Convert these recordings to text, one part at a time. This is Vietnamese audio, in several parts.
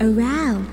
around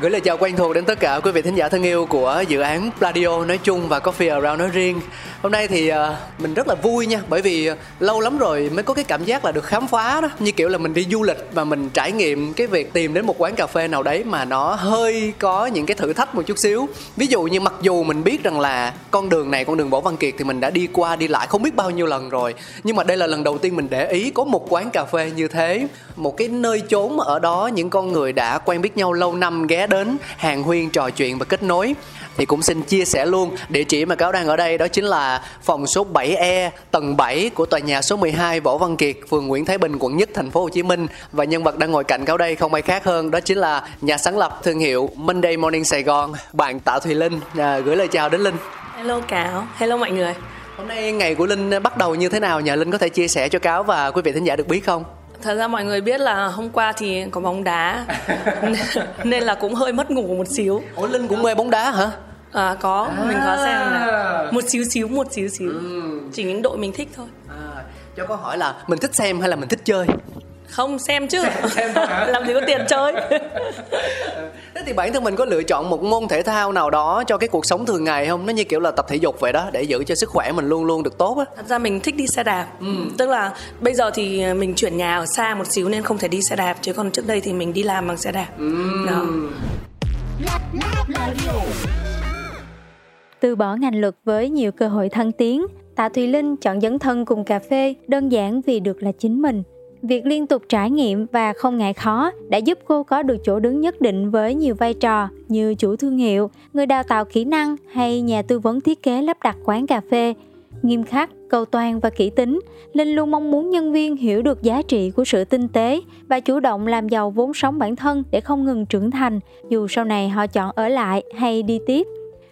Gửi lời chào quen thuộc đến tất cả quý vị thính giả thân yêu của dự án Pladio nói chung và Coffee Around nói riêng. Hôm nay thì ờ, mình rất là vui nha, bởi vì ờ, lâu lắm rồi mới có cái cảm giác là được khám phá đó, như kiểu là mình đi du lịch và mình trải nghiệm cái việc tìm đến một quán cà phê nào đấy mà nó hơi có những cái thử thách một chút xíu. Ví dụ như mặc dù mình biết rằng là con đường này, con đường Võ Văn Kiệt thì mình đã đi qua đi lại không biết bao nhiêu lần rồi, nhưng mà đây là lần đầu tiên mình để ý có một quán cà phê như thế, một cái nơi chốn mà ở đó những con người đã quen biết nhau lâu năm ghé đến hàng huyên trò chuyện và kết nối thì cũng xin chia sẻ luôn địa chỉ mà cáo đang ở đây đó chính là phòng số 7E tầng 7 của tòa nhà số 12 Võ Văn Kiệt phường Nguyễn Thái Bình quận Nhất thành phố Hồ Chí Minh. Và nhân vật đang ngồi cạnh cáo đây không ai khác hơn đó chính là nhà sáng lập thương hiệu Monday Morning Sài Gòn bạn Tạ Thùy Linh. À, gửi lời chào đến Linh. Hello Cáo, hello mọi người. Hôm nay ngày của Linh bắt đầu như thế nào nhờ? Linh có thể chia sẻ cho cáo và quý vị thính giả được biết không? Thật ra mọi người biết là hôm qua thì có bóng đá Nên là cũng hơi mất ngủ một xíu. Ủa Linh cũng mê bóng đá hả à, Có, mình có xem là Một xíu xíu, một xíu xíu Chỉ những đội mình thích thôi à, cho câu hỏi là mình thích xem hay là mình thích chơi Không xem chứ Làm gì có tiền chơi Thế thì bản thân mình có lựa chọn một môn thể thao nào đó cho cái cuộc sống thường ngày không? Nó như kiểu là tập thể dục vậy đó để giữ cho sức khỏe mình luôn luôn được tốt á. Thật ra mình thích đi xe đạp Tức là bây giờ thì mình chuyển nhà ở xa một xíu nên không thể đi xe đạp Chứ còn trước đây thì mình đi làm bằng xe đạp Đó. Từ bỏ ngành luật với nhiều cơ hội thăng tiến, Tạ Thùy Linh chọn dấn thân cùng cà phê đơn giản vì được là chính mình. Việc liên tục trải nghiệm và không ngại khó đã giúp cô có được chỗ đứng nhất định với nhiều vai trò như chủ thương hiệu, người đào tạo kỹ năng hay nhà tư vấn thiết kế lắp đặt quán cà phê. Nghiêm khắc, cầu toàn và kỹ tính, Linh luôn mong muốn nhân viên hiểu được giá trị của sự tinh tế và chủ động làm giàu vốn sống bản thân để không ngừng trưởng thành, dù sau này họ chọn ở lại hay đi tiếp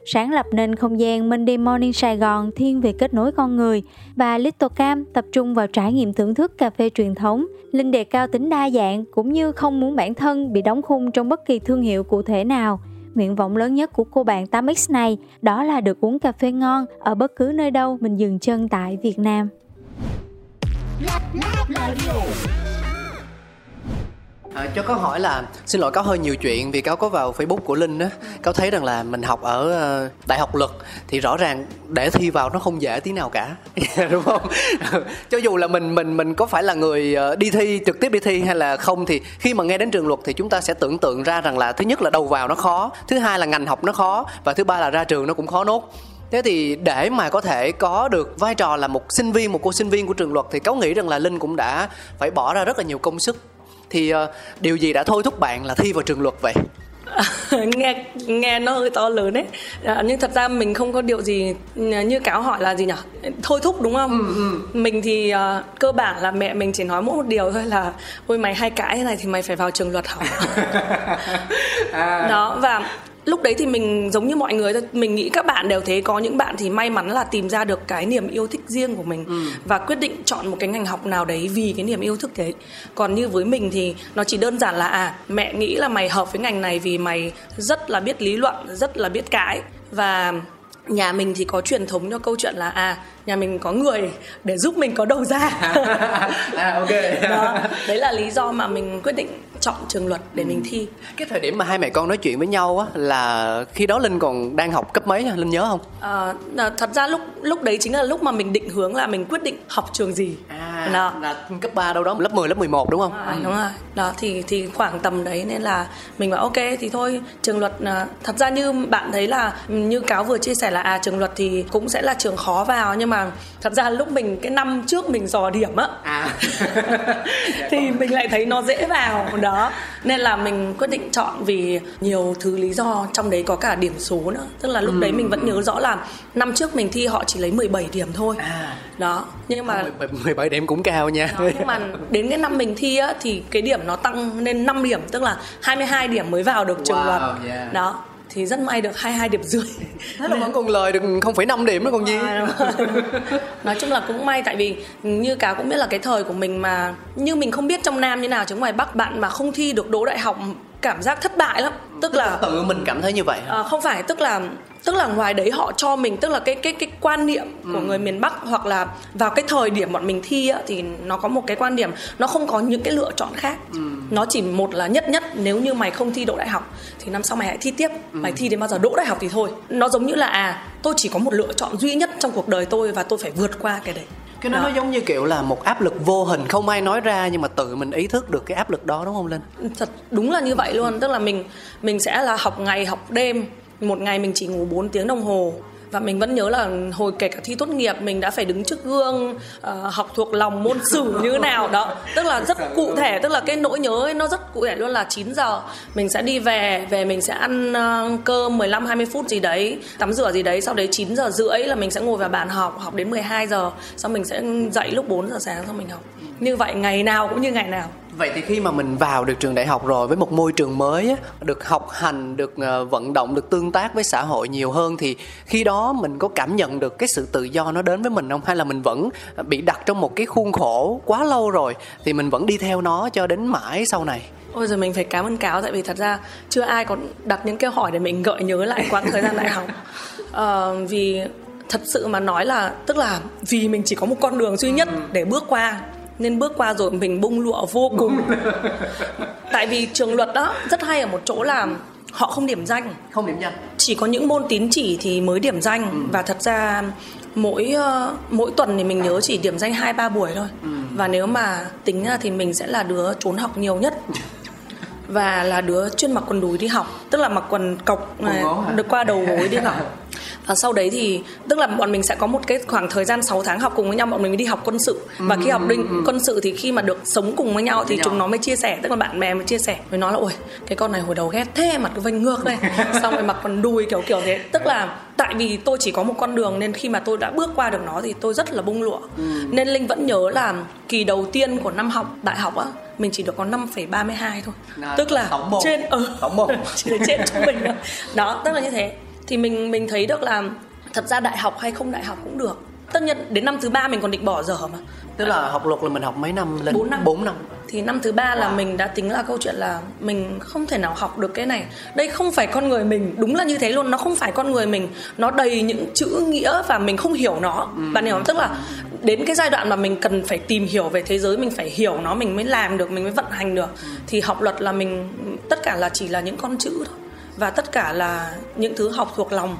sáng lập nên không gian Monday Morning Sài Gòn thiên về kết nối con người và Little Cam tập trung vào trải nghiệm thưởng thức cà phê truyền thống. Linh đề cao tính đa dạng cũng như không muốn bản thân bị đóng khung trong bất kỳ thương hiệu cụ thể nào. Nguyện vọng lớn nhất của cô bạn 8X này đó là được uống cà phê ngon ở bất cứ nơi đâu mình dừng chân tại Việt Nam. À, cho có hỏi là xin lỗi cáo hơi nhiều chuyện vì cáo có vào Facebook của Linh á, cáo thấy rằng là mình học ở ờ, đại học luật thì rõ ràng để thi vào nó không dễ tí nào cả, dạ, đúng không? cho dù là mình mình mình có phải là người ờ, đi thi trực tiếp đi thi hay là không thì khi mà nghe đến trường luật thì chúng ta sẽ tưởng tượng ra rằng là thứ nhất là đầu vào nó khó, thứ hai là ngành học nó khó và thứ ba là ra trường nó cũng khó nốt. Thế thì để mà có thể có được vai trò là một sinh viên, một cô sinh viên của trường luật thì cáo nghĩ rằng là Linh cũng đã phải bỏ ra rất là nhiều công sức thì uh, điều gì đã thôi thúc bạn là thi vào trường luật vậy? Nghe nghe nó hơi to lớn đấy à, nhưng thật ra mình không có điều gì như cáo hỏi là gì nhỉ thôi thúc đúng không? Ừ, ừ. mình thì uh, cơ bản là mẹ mình chỉ nói mỗi một điều thôi là ôi mày hay cãi thế này thì mày phải vào trường luật học à. đó và lúc đấy thì mình giống như mọi người thôi. Mình nghĩ các bạn đều thế. Có những bạn thì may mắn là tìm ra được cái niềm yêu thích riêng của mình Ừ. và quyết định chọn một cái ngành học nào đấy vì cái niềm yêu thích đấy. Còn như với mình thì nó chỉ đơn giản là à mẹ nghĩ là mày hợp với ngành này vì mày rất là biết lý luận rất là biết cãi. Và nhà mình thì có truyền thống cho câu chuyện là à nhà mình có người để giúp mình có đầu ra. À ok. Đó đấy là lý do mà mình quyết định chọn trường luật để ừ. mình thi cái thời điểm mà hai mẹ con nói chuyện với nhau á là khi đó linh còn đang học cấp mấy linh nhớ không à, thật ra lúc lúc đấy chính là lúc mà mình định hướng là mình quyết định học trường gì à đó. là cấp 3 đâu đó lớp 10 lớp 11 đúng không à, ừ. đúng rồi đó thì thì khoảng tầm đấy nên là mình bảo ok thì thôi trường luật à, thật ra như bạn thấy là như cáo vừa chia sẻ là à trường luật thì cũng sẽ là trường khó vào nhưng mà thật ra lúc mình cái năm trước mình dò điểm á à. thì mình lại thấy nó dễ vào đó nên là mình quyết định chọn vì nhiều thứ lý do trong đấy có cả điểm số nữa tức là lúc ừ. đấy mình vẫn nhớ rõ là năm trước mình thi họ chỉ lấy 17 điểm thôi à. đó nhưng mà 17 điểm cũng cao nha đó, nhưng mà đến cái năm mình thi á thì cái điểm nó tăng lên 5 điểm tức là 22 điểm mới vào được trường wow, luật yeah. đó thì rất may được 22 điểm rưỡi. Thế là vẫn còn lời được 0,5 điểm nữa còn gì. À, nói chung là cũng may tại vì như cả cũng biết là cái thời của mình mà như mình không biết trong nam như nào chứ ngoài bắc bạn mà không thi được đỗ đại học cảm giác thất bại lắm. Tức là tự mình cảm thấy như vậy à, không phải tức là tức là ngoài đấy họ cho mình tức là cái cái cái quan niệm ừ. của người miền Bắc hoặc là vào cái thời điểm bọn mình thi á, thì nó có một cái quan điểm nó không có những cái lựa chọn khác. Ừ. nó chỉ một là nhất nhất nếu như mày không thi đỗ đại học thì năm sau mày hãy thi tiếp. Ừ. mày thi đến bao giờ đỗ đại học thì thôi. Nó giống như là à tôi chỉ có một lựa chọn duy nhất trong cuộc đời tôi và tôi phải vượt qua cái đấy. Cái đó, đó. nó giống như kiểu là một áp lực vô hình không ai nói ra nhưng mà tự mình ý thức được cái áp lực đó đúng không linh? Thật đúng là như vậy luôn. Tức là mình mình sẽ là học ngày học đêm một ngày mình chỉ ngủ 4 tiếng đồng hồ. Và mình vẫn nhớ là hồi kể cả thi tốt nghiệp mình đã phải đứng trước gương uh, học thuộc lòng môn sử như thế nào. Đó tức là rất cụ thể tức là cái nỗi nhớ ấy, nó rất cụ thể luôn là 9 giờ. Mình sẽ đi về về mình sẽ ăn uh, cơm 15 20 phút gì đấy tắm rửa gì đấy. Sau đấy 9 giờ rưỡi là mình sẽ ngồi vào bàn học học đến 12 giờ. Sau mình sẽ dậy lúc 4 giờ sáng sau mình học. Như vậy ngày nào cũng như ngày nào vậy thì khi mà mình vào được trường đại học rồi với một môi trường mới á, được học hành được uh, vận động được tương tác với xã hội nhiều hơn thì khi đó mình có cảm nhận được cái sự tự do nó đến với mình không? Hay là mình vẫn bị đặt trong một cái khuôn khổ quá lâu rồi thì mình vẫn đi theo nó cho đến mãi sau này? Ôi giờ mình phải cảm ơn cáo tại vì thật ra chưa ai còn đặt những câu hỏi để mình gợi nhớ lại quãng thời gian đại học. Uh, vì thật sự mà nói là tức là vì mình chỉ có một con đường duy nhất để bước qua nên bước qua rồi mình bung lụa vô cùng. Tại vì trường luật đó rất hay ở một chỗ là họ không điểm danh. Không điểm danh. Chỉ có những môn tín chỉ thì mới điểm danh. Ừ. và thật ra mỗi uh, mỗi tuần thì mình nhớ chỉ điểm danh hai ba buổi thôi. Ừ. và nếu mà tính ra thì mình sẽ là đứa trốn học nhiều nhất. Và là đứa chuyên mặc quần đùi đi học. Tức là mặc quần cộc này, được qua đầu gối đi học và sau đấy thì tức là bọn mình sẽ có một cái khoảng thời gian 6 tháng học cùng với nhau bọn mình đi học quân sự. Và khi học đinh quân sự thì khi mà được sống cùng với nhau thì chúng nó mới chia sẻ tức là bạn bè mới chia sẻ. Mới nói là ôi cái con này hồi đầu ghét thế mặt cái vênh ngược đây. Xong rồi mặc quần đùi kiểu kiểu thế. Tức là tại vì tôi chỉ có một con đường nên khi mà tôi đã bước qua được nó thì tôi rất là bung lụa. Ừ. nên linh vẫn nhớ là kỳ đầu tiên của năm học đại học á mình chỉ được có 5,32 thôi. Là tức là trên ở ừ, tổng một chỉ trên trung bình thôi. Đó tức là như thế thì mình mình thấy được là thật ra đại học hay không đại học cũng được. Tất nhiên đến năm thứ ba mình còn định bỏ dở mà. Tức là học luật là mình học mấy năm lên 4 năm. 4 năm. Thì năm thứ ba là mình đã tính là câu chuyện là mình không thể nào học được cái này. Đây không phải con người mình đúng là như thế luôn nó không phải con người mình. Nó đầy những chữ nghĩa và mình không hiểu nó. Ừ. bạn hiểu không? Tức là đến cái giai đoạn mà mình cần phải tìm hiểu về thế giới mình phải hiểu nó mình mới làm được mình mới vận hành được. Ừ. thì học luật là mình tất cả là chỉ là những con chữ thôi và tất cả là những thứ học thuộc lòng.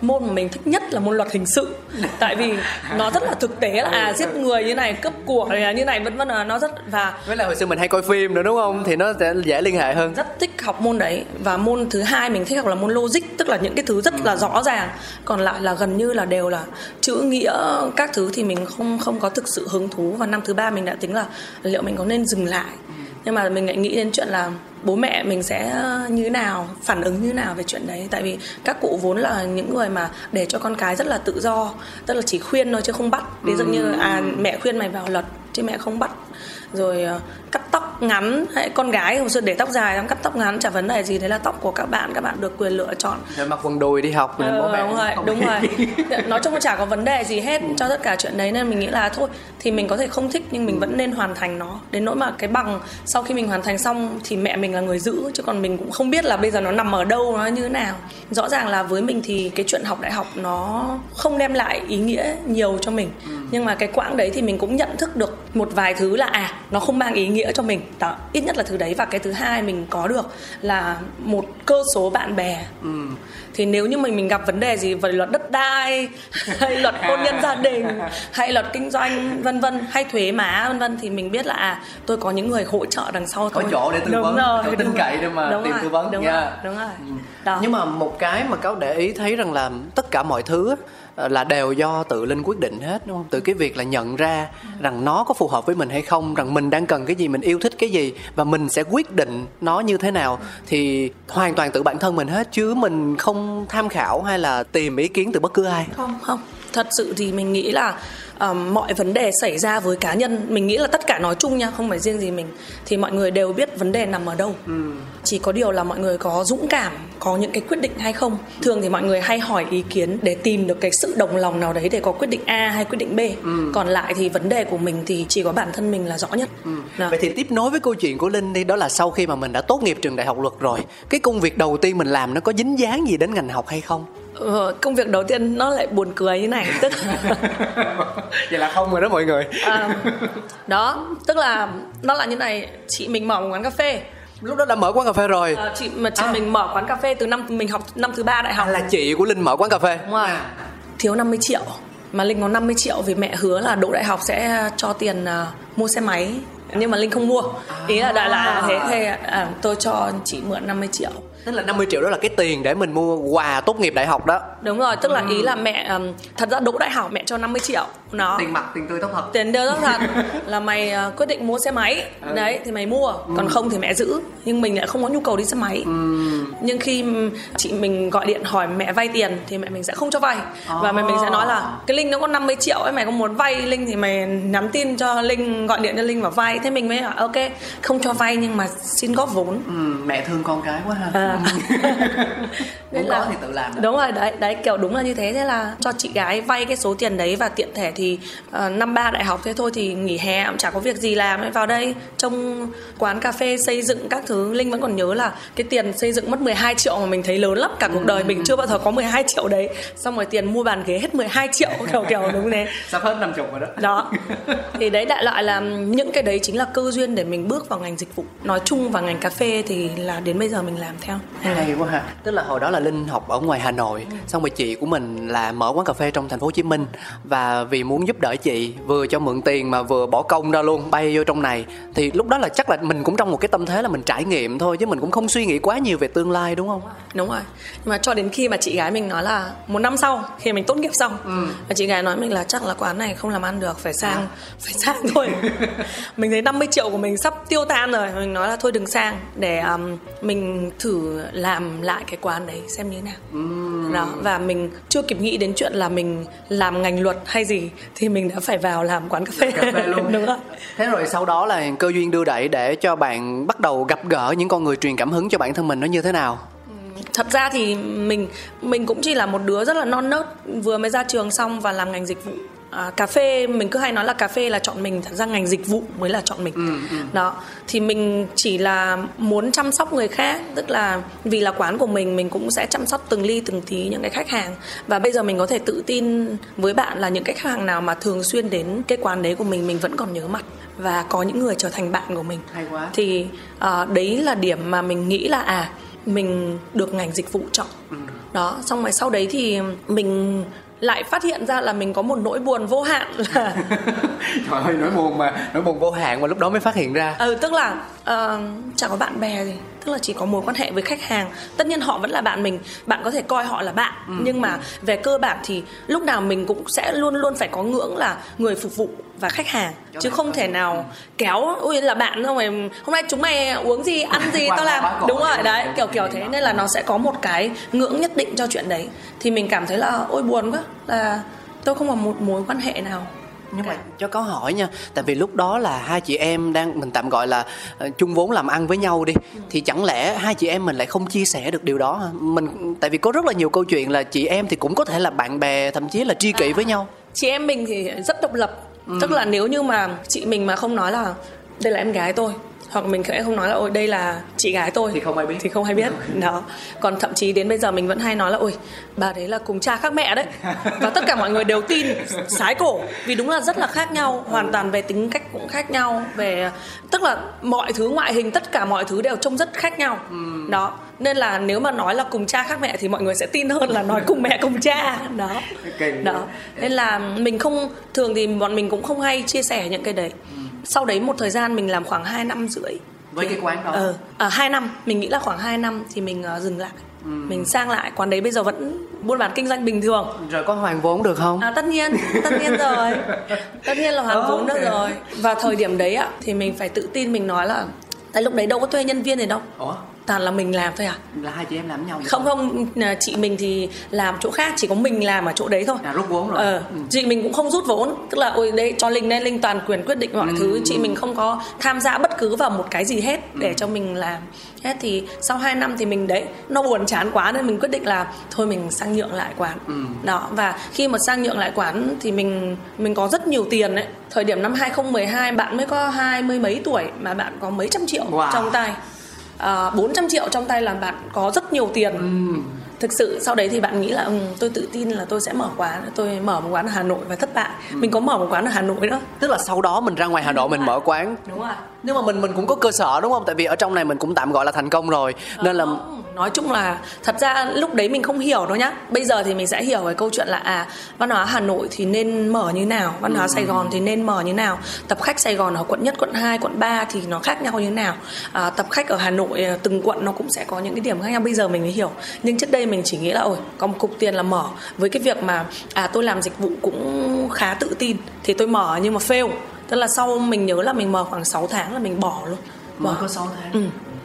Môn mà mình thích nhất là môn luật hình sự. Tại vì nó rất là thực tế là à giết người như này cướp của này như này vân vân là nó rất và với là hồi xưa mình hay coi phim nữa đúng không? Thì nó sẽ dễ liên hệ hơn. Rất thích học môn đấy. Và môn thứ hai mình thích học là môn logic tức là những cái thứ rất là rõ ràng. Còn lại là gần như là đều là chữ nghĩa các thứ thì mình không không có thực sự hứng thú. Và năm thứ ba mình đã tính là liệu mình có nên dừng lại. Nhưng mà mình lại nghĩ đến chuyện là bố mẹ mình sẽ như thế nào phản ứng như thế nào về chuyện đấy. Tại vì các cụ vốn là những người mà để cho con cái rất là tự do tức là chỉ khuyên thôi chứ không bắt. Ví dụ như à mẹ khuyên mày vào luật chứ mẹ không bắt rồi uh, cắt tóc ngắn. Hay con gái hồi xưa để tóc dài em cắt tóc ngắn chả vấn đề gì. Đấy là tóc của các bạn các bạn được quyền lựa chọn. Rồi mặc quần đùi đi học ờ, bố đúng rồi đúng rồi. Nói chung là chả có vấn đề gì hết cho tất cả chuyện đấy nên mình nghĩ là thôi thì mình có thể không thích nhưng mình vẫn nên hoàn thành nó. Đến nỗi mà cái bằng sau khi mình hoàn thành xong thì mẹ mình là người giữ chứ còn mình cũng không biết là bây giờ nó nằm ở đâu nó như thế nào. Rõ ràng là với mình thì cái chuyện học đại học nó không đem lại ý nghĩa nhiều cho mình. Ừ. nhưng mà cái quãng đấy thì mình cũng nhận thức được một vài thứ là à nó không mang ý nghĩa cho mình. Đó ít nhất là thứ đấy. Và cái thứ hai mình có được là một cơ số bạn bè. Ừ. thì nếu như mình mình gặp vấn đề gì về luật đất đai hay luật hôn nhân gia đình hay luật kinh doanh vân vân hay thuế má vân vân thì mình biết là à tôi có những người hỗ trợ đằng sau có tôi. chỗ để tư đúng vấn rồi, có tin cậy để mà đúng tìm rồi, tư vấn đúng nha. rồi, đúng rồi. Ừ. đó. Nhưng mà một cái mà cáo để ý thấy rằng là tất cả mọi thứ Ờ, là đều do tự linh quyết định hết, đúng không? Từ cái việc là nhận ra rằng nó có phù hợp với mình hay không, rằng mình đang cần cái gì, mình yêu thích cái gì và mình sẽ quyết định nó như thế nào, thì hoàn toàn tự bản thân mình hết, chứ mình không tham khảo hay là tìm ý kiến từ bất cứ ai. Không không. Thật sự thì mình nghĩ là um, mọi vấn đề xảy ra với cá nhân mình nghĩ là tất cả nói chung nha không phải riêng gì mình thì mọi người đều biết vấn đề nằm ở đâu ừ. chỉ có điều là mọi người có dũng cảm có những cái quyết định hay không thường thì mọi người hay hỏi ý kiến để tìm được cái sự đồng lòng nào đấy để có quyết định a hay quyết định b ừ. còn lại thì vấn đề của mình thì chỉ có bản thân mình là rõ nhất Ừ. Đó. Vậy thì tiếp nối với câu chuyện của Linh đi đó là sau khi mà mình đã tốt nghiệp trường đại học luật rồi cái công việc đầu tiên mình làm nó có dính dáng gì đến ngành học hay không Ờ, công việc đầu tiên nó lại buồn cười như này tức vậy là không rồi đó mọi người. À, đó tức là nó là như này chị mình mở một quán cà phê. Lúc đó đã mở quán cà phê rồi. Ờ, chị mà chị À. mình mở quán cà phê từ năm mình học năm thứ ba đại học. À, là chị của Linh mở quán cà phê. Đúng rồi. Thiếu 50 triệu. Mà Linh có 50 triệu vì mẹ hứa là đỗ đại học sẽ cho tiền à, mua xe máy. Nhưng mà Linh không mua. Ý là đại là thế. Thế à, tôi cho chị mượn 50 triệu tức là 50 triệu đó là cái tiền để mình mua quà tốt nghiệp đại học đó. Đúng rồi tức là ý là mẹ ừm, thật ra đỗ đại học mẹ cho 50 triệu nó. Mặt tiền tươi tốt thật. Tiền đều rất thật. Là mày à, quyết định mua xe máy. Đấy thì mày mua. Còn không thì mẹ giữ. Nhưng mình lại không có nhu cầu đi xe máy. Nhưng khi chị mình gọi điện hỏi mẹ vay tiền thì mẹ mình sẽ không cho vay. Và mẹ mình sẽ nói là cái linh nó có 50 triệu ấy mày có muốn vay linh thì mày nhắn tin cho linh gọi điện cho linh và vay. Thế mình mới bảo ok không cho vay nhưng mà xin góp vốn. Ừ, mẹ thương con cái quá ha. À. muốn có thì tự làm đúng rồi đấy đấy kiểu đúng là như thế. Thế là cho chị gái vay cái số tiền đấy và tiện thể thì uh, năm ba đại học thế thôi thì nghỉ hè cũng chả có việc gì làm ấy. Vào đây trong quán cà phê xây dựng các thứ linh vẫn còn nhớ là cái tiền xây dựng mất 12 triệu mà mình thấy lớn lắm. Cả cuộc đời mình chưa bao giờ có 12 triệu đấy. Xong rồi tiền mua bàn ghế hết 12 triệu kiểu kiểu đúng thế. Sắp hết năm chục rồi đó. Đó. Thì đấy đại loại là những cái đấy chính là cơ duyên để mình bước vào ngành dịch vụ. Nói chung và ngành cà phê thì là đến bây giờ mình làm theo hay quá ha. Tức là hồi đó là linh học ở ngoài hà nội xong rồi chị của mình là mở quán cà phê trong thành phố hồ chí minh. Và vì muốn giúp đỡ chị vừa cho mượn tiền mà vừa bỏ công ra luôn bay vô trong này. Thì lúc đó là chắc là mình cũng trong một cái tâm thế là mình trải nghiệm thôi chứ mình cũng không suy nghĩ quá nhiều về tương lai đúng không? Đúng rồi. Nhưng mà cho đến khi mà chị gái mình nói là một năm sau khi mình tốt nghiệp xong và chị gái nói mình là chắc là quán này không làm ăn được phải sang phải sang thôi. Mình thấy 50 triệu của mình sắp tiêu tan rồi mình nói là thôi đừng sang để um, mình thử làm lại cái quán đấy xem như thế nào. Đó và mình chưa kịp nghĩ đến chuyện là mình làm ngành luật hay gì thì mình đã phải vào làm quán cà phê, cà phê luôn. Đúng rồi. Thế rồi sau đó là cơ duyên đưa đẩy để cho bạn bắt đầu gặp gỡ những con người truyền cảm hứng cho bản thân mình nó như thế nào? Thật ra thì mình mình cũng chỉ là một đứa rất là non nớt vừa mới ra trường xong và làm ngành dịch vụ à, cà phê mình cứ hay nói là cà phê là chọn mình thật ra ngành dịch vụ mới là chọn mình. Đó thì mình chỉ là muốn chăm sóc người khác tức là vì là quán của mình mình cũng sẽ chăm sóc từng ly từng tí những cái khách hàng. Và bây giờ mình có thể tự tin với bạn là những cái khách hàng nào mà thường xuyên đến cái quán đấy của mình mình vẫn còn nhớ mặt và có những người trở thành bạn của mình. Hay quá. thì à, đấy là điểm mà mình nghĩ là à mình được ngành dịch vụ chọn. Đó xong rồi sau đấy thì mình lại phát hiện ra là mình có một nỗi buồn vô hạn là trời ơi nỗi buồn mà nỗi buồn vô hạn mà lúc đó mới phát hiện ra. Ừ tức là ờ, chẳng có bạn bè gì tức là chỉ có mối quan hệ với khách hàng. Tất nhiên họ vẫn là bạn mình. Bạn có thể coi họ là bạn. Nhưng mà về cơ bản thì lúc nào mình cũng sẽ luôn luôn phải có ngưỡng là người phục vụ và khách hàng. Chứ không thể nào kéo ui là bạn xong rồi hôm nay chúng mày uống gì ăn gì tao làm. Đúng rồi đấy kiểu kiểu thế. nên là nó sẽ có một cái ngưỡng nhất định cho chuyện đấy. Thì mình cảm thấy là ôi buồn quá là tôi không có một mối quan hệ nào nhưng mà cho có hỏi nha tại vì lúc đó là hai chị em đang mình tạm gọi là ờ, chung vốn làm ăn với nhau đi thì chẳng lẽ hai chị em mình lại không chia sẻ được điều đó hả? Mình tại vì có rất là nhiều câu chuyện là chị em thì cũng có thể là bạn bè thậm chí là tri kỷ với nhau. chị em mình thì rất độc lập. Tức là nếu như mà chị mình mà không nói là đây là em gái tôi. Hoặc mình sẽ không nói là ôi đây là chị gái tôi. Thì không ai biết. thì không ai biết. Đó. Còn thậm chí đến bây giờ mình vẫn hay nói là ôi bà đấy là cùng cha khác mẹ đấy. Và tất cả mọi người đều tin sái cổ. Vì đúng là rất là khác nhau hoàn toàn về tính cách cũng khác nhau về tức là mọi thứ ngoại hình tất cả mọi thứ đều trông rất khác nhau. Đó. Nên là nếu mà nói là cùng cha khác mẹ thì mọi người sẽ tin hơn là nói cùng mẹ cùng cha. Đó. Đó. Nên là mình không thường thì bọn mình cũng không hay chia sẻ những cái đấy sau đấy một thời gian mình làm khoảng 2 năm rưỡi. Với cái quán đó? ờ à, 2 năm. Mình nghĩ là khoảng 2 năm thì mình ờ, dừng lại. Mình sang lại. Quán đấy bây giờ vẫn buôn bán kinh doanh bình thường. Rồi có hoàn vốn được không? À tất nhiên, tất nhiên rồi. Tất nhiên là hoàn vốn được rồi. Và thời điểm đấy ạ thì mình phải tự tin mình nói là tại lúc đấy đâu có thuê nhân viên gì đâu. ủa Toàn là mình làm thôi à. là hai chị em làm với nhau vậy Không không à, chị mình thì làm chỗ khác chỉ có mình làm ở chỗ đấy thôi. À, rút vốn rồi. Ờ, Ừ. chị mình cũng không rút vốn, tức là ôi đây cho Linh nên Linh toàn quyền quyết định mọi Ừ. thứ, chị mình không có tham gia bất cứ vào một cái gì hết Ừ. để cho mình làm. Hết thì sau 2 năm thì mình đấy nó buồn chán quá nên mình quyết định là thôi mình sang nhượng lại quán. Ừ. Đó và khi mà sang nhượng lại quán thì mình mình có rất nhiều tiền đấy. Thời điểm năm 2012 bạn mới có hai mươi mấy tuổi mà bạn có mấy trăm triệu Wow. trong tay. À, 400 triệu trong tay là bạn có rất nhiều tiền. Ừ. thực sự sau đấy thì bạn nghĩ là ừ, tôi tự tin là tôi sẽ mở quán tôi mở một quán ở hà nội và thất bại. Ừ. mình có mở một quán ở hà nội nữa tức là sau đó mình ra ngoài hà nội mình mở quán. Đúng rồi nhưng mà mình mình cũng có cơ sở đúng không? Tại vì ở trong này mình cũng tạm gọi là thành công rồi. Nên là Không, nói chung là thật ra lúc đấy mình không hiểu đâu nhá. Bây giờ thì mình sẽ hiểu cái câu chuyện là à văn hóa hà nội thì nên mở như nào? Văn hóa sài gòn thì nên mở như nào? Tập khách sài gòn ở quận nhất quận 2, quận 3 thì nó khác nhau như nào? À, tập khách ở hà nội à, từng quận nó cũng sẽ có những cái điểm khác nhau. Bây giờ mình mới hiểu. Nhưng trước đây mình chỉ nghĩ là ôi có một cục tiền là mở. Với cái việc mà à tôi làm dịch vụ cũng khá tự tin. Thì tôi mở nhưng mà fail tức là sau mình nhớ là mình mở khoảng 6 tháng là mình bỏ luôn mở có 6 tháng Ừ.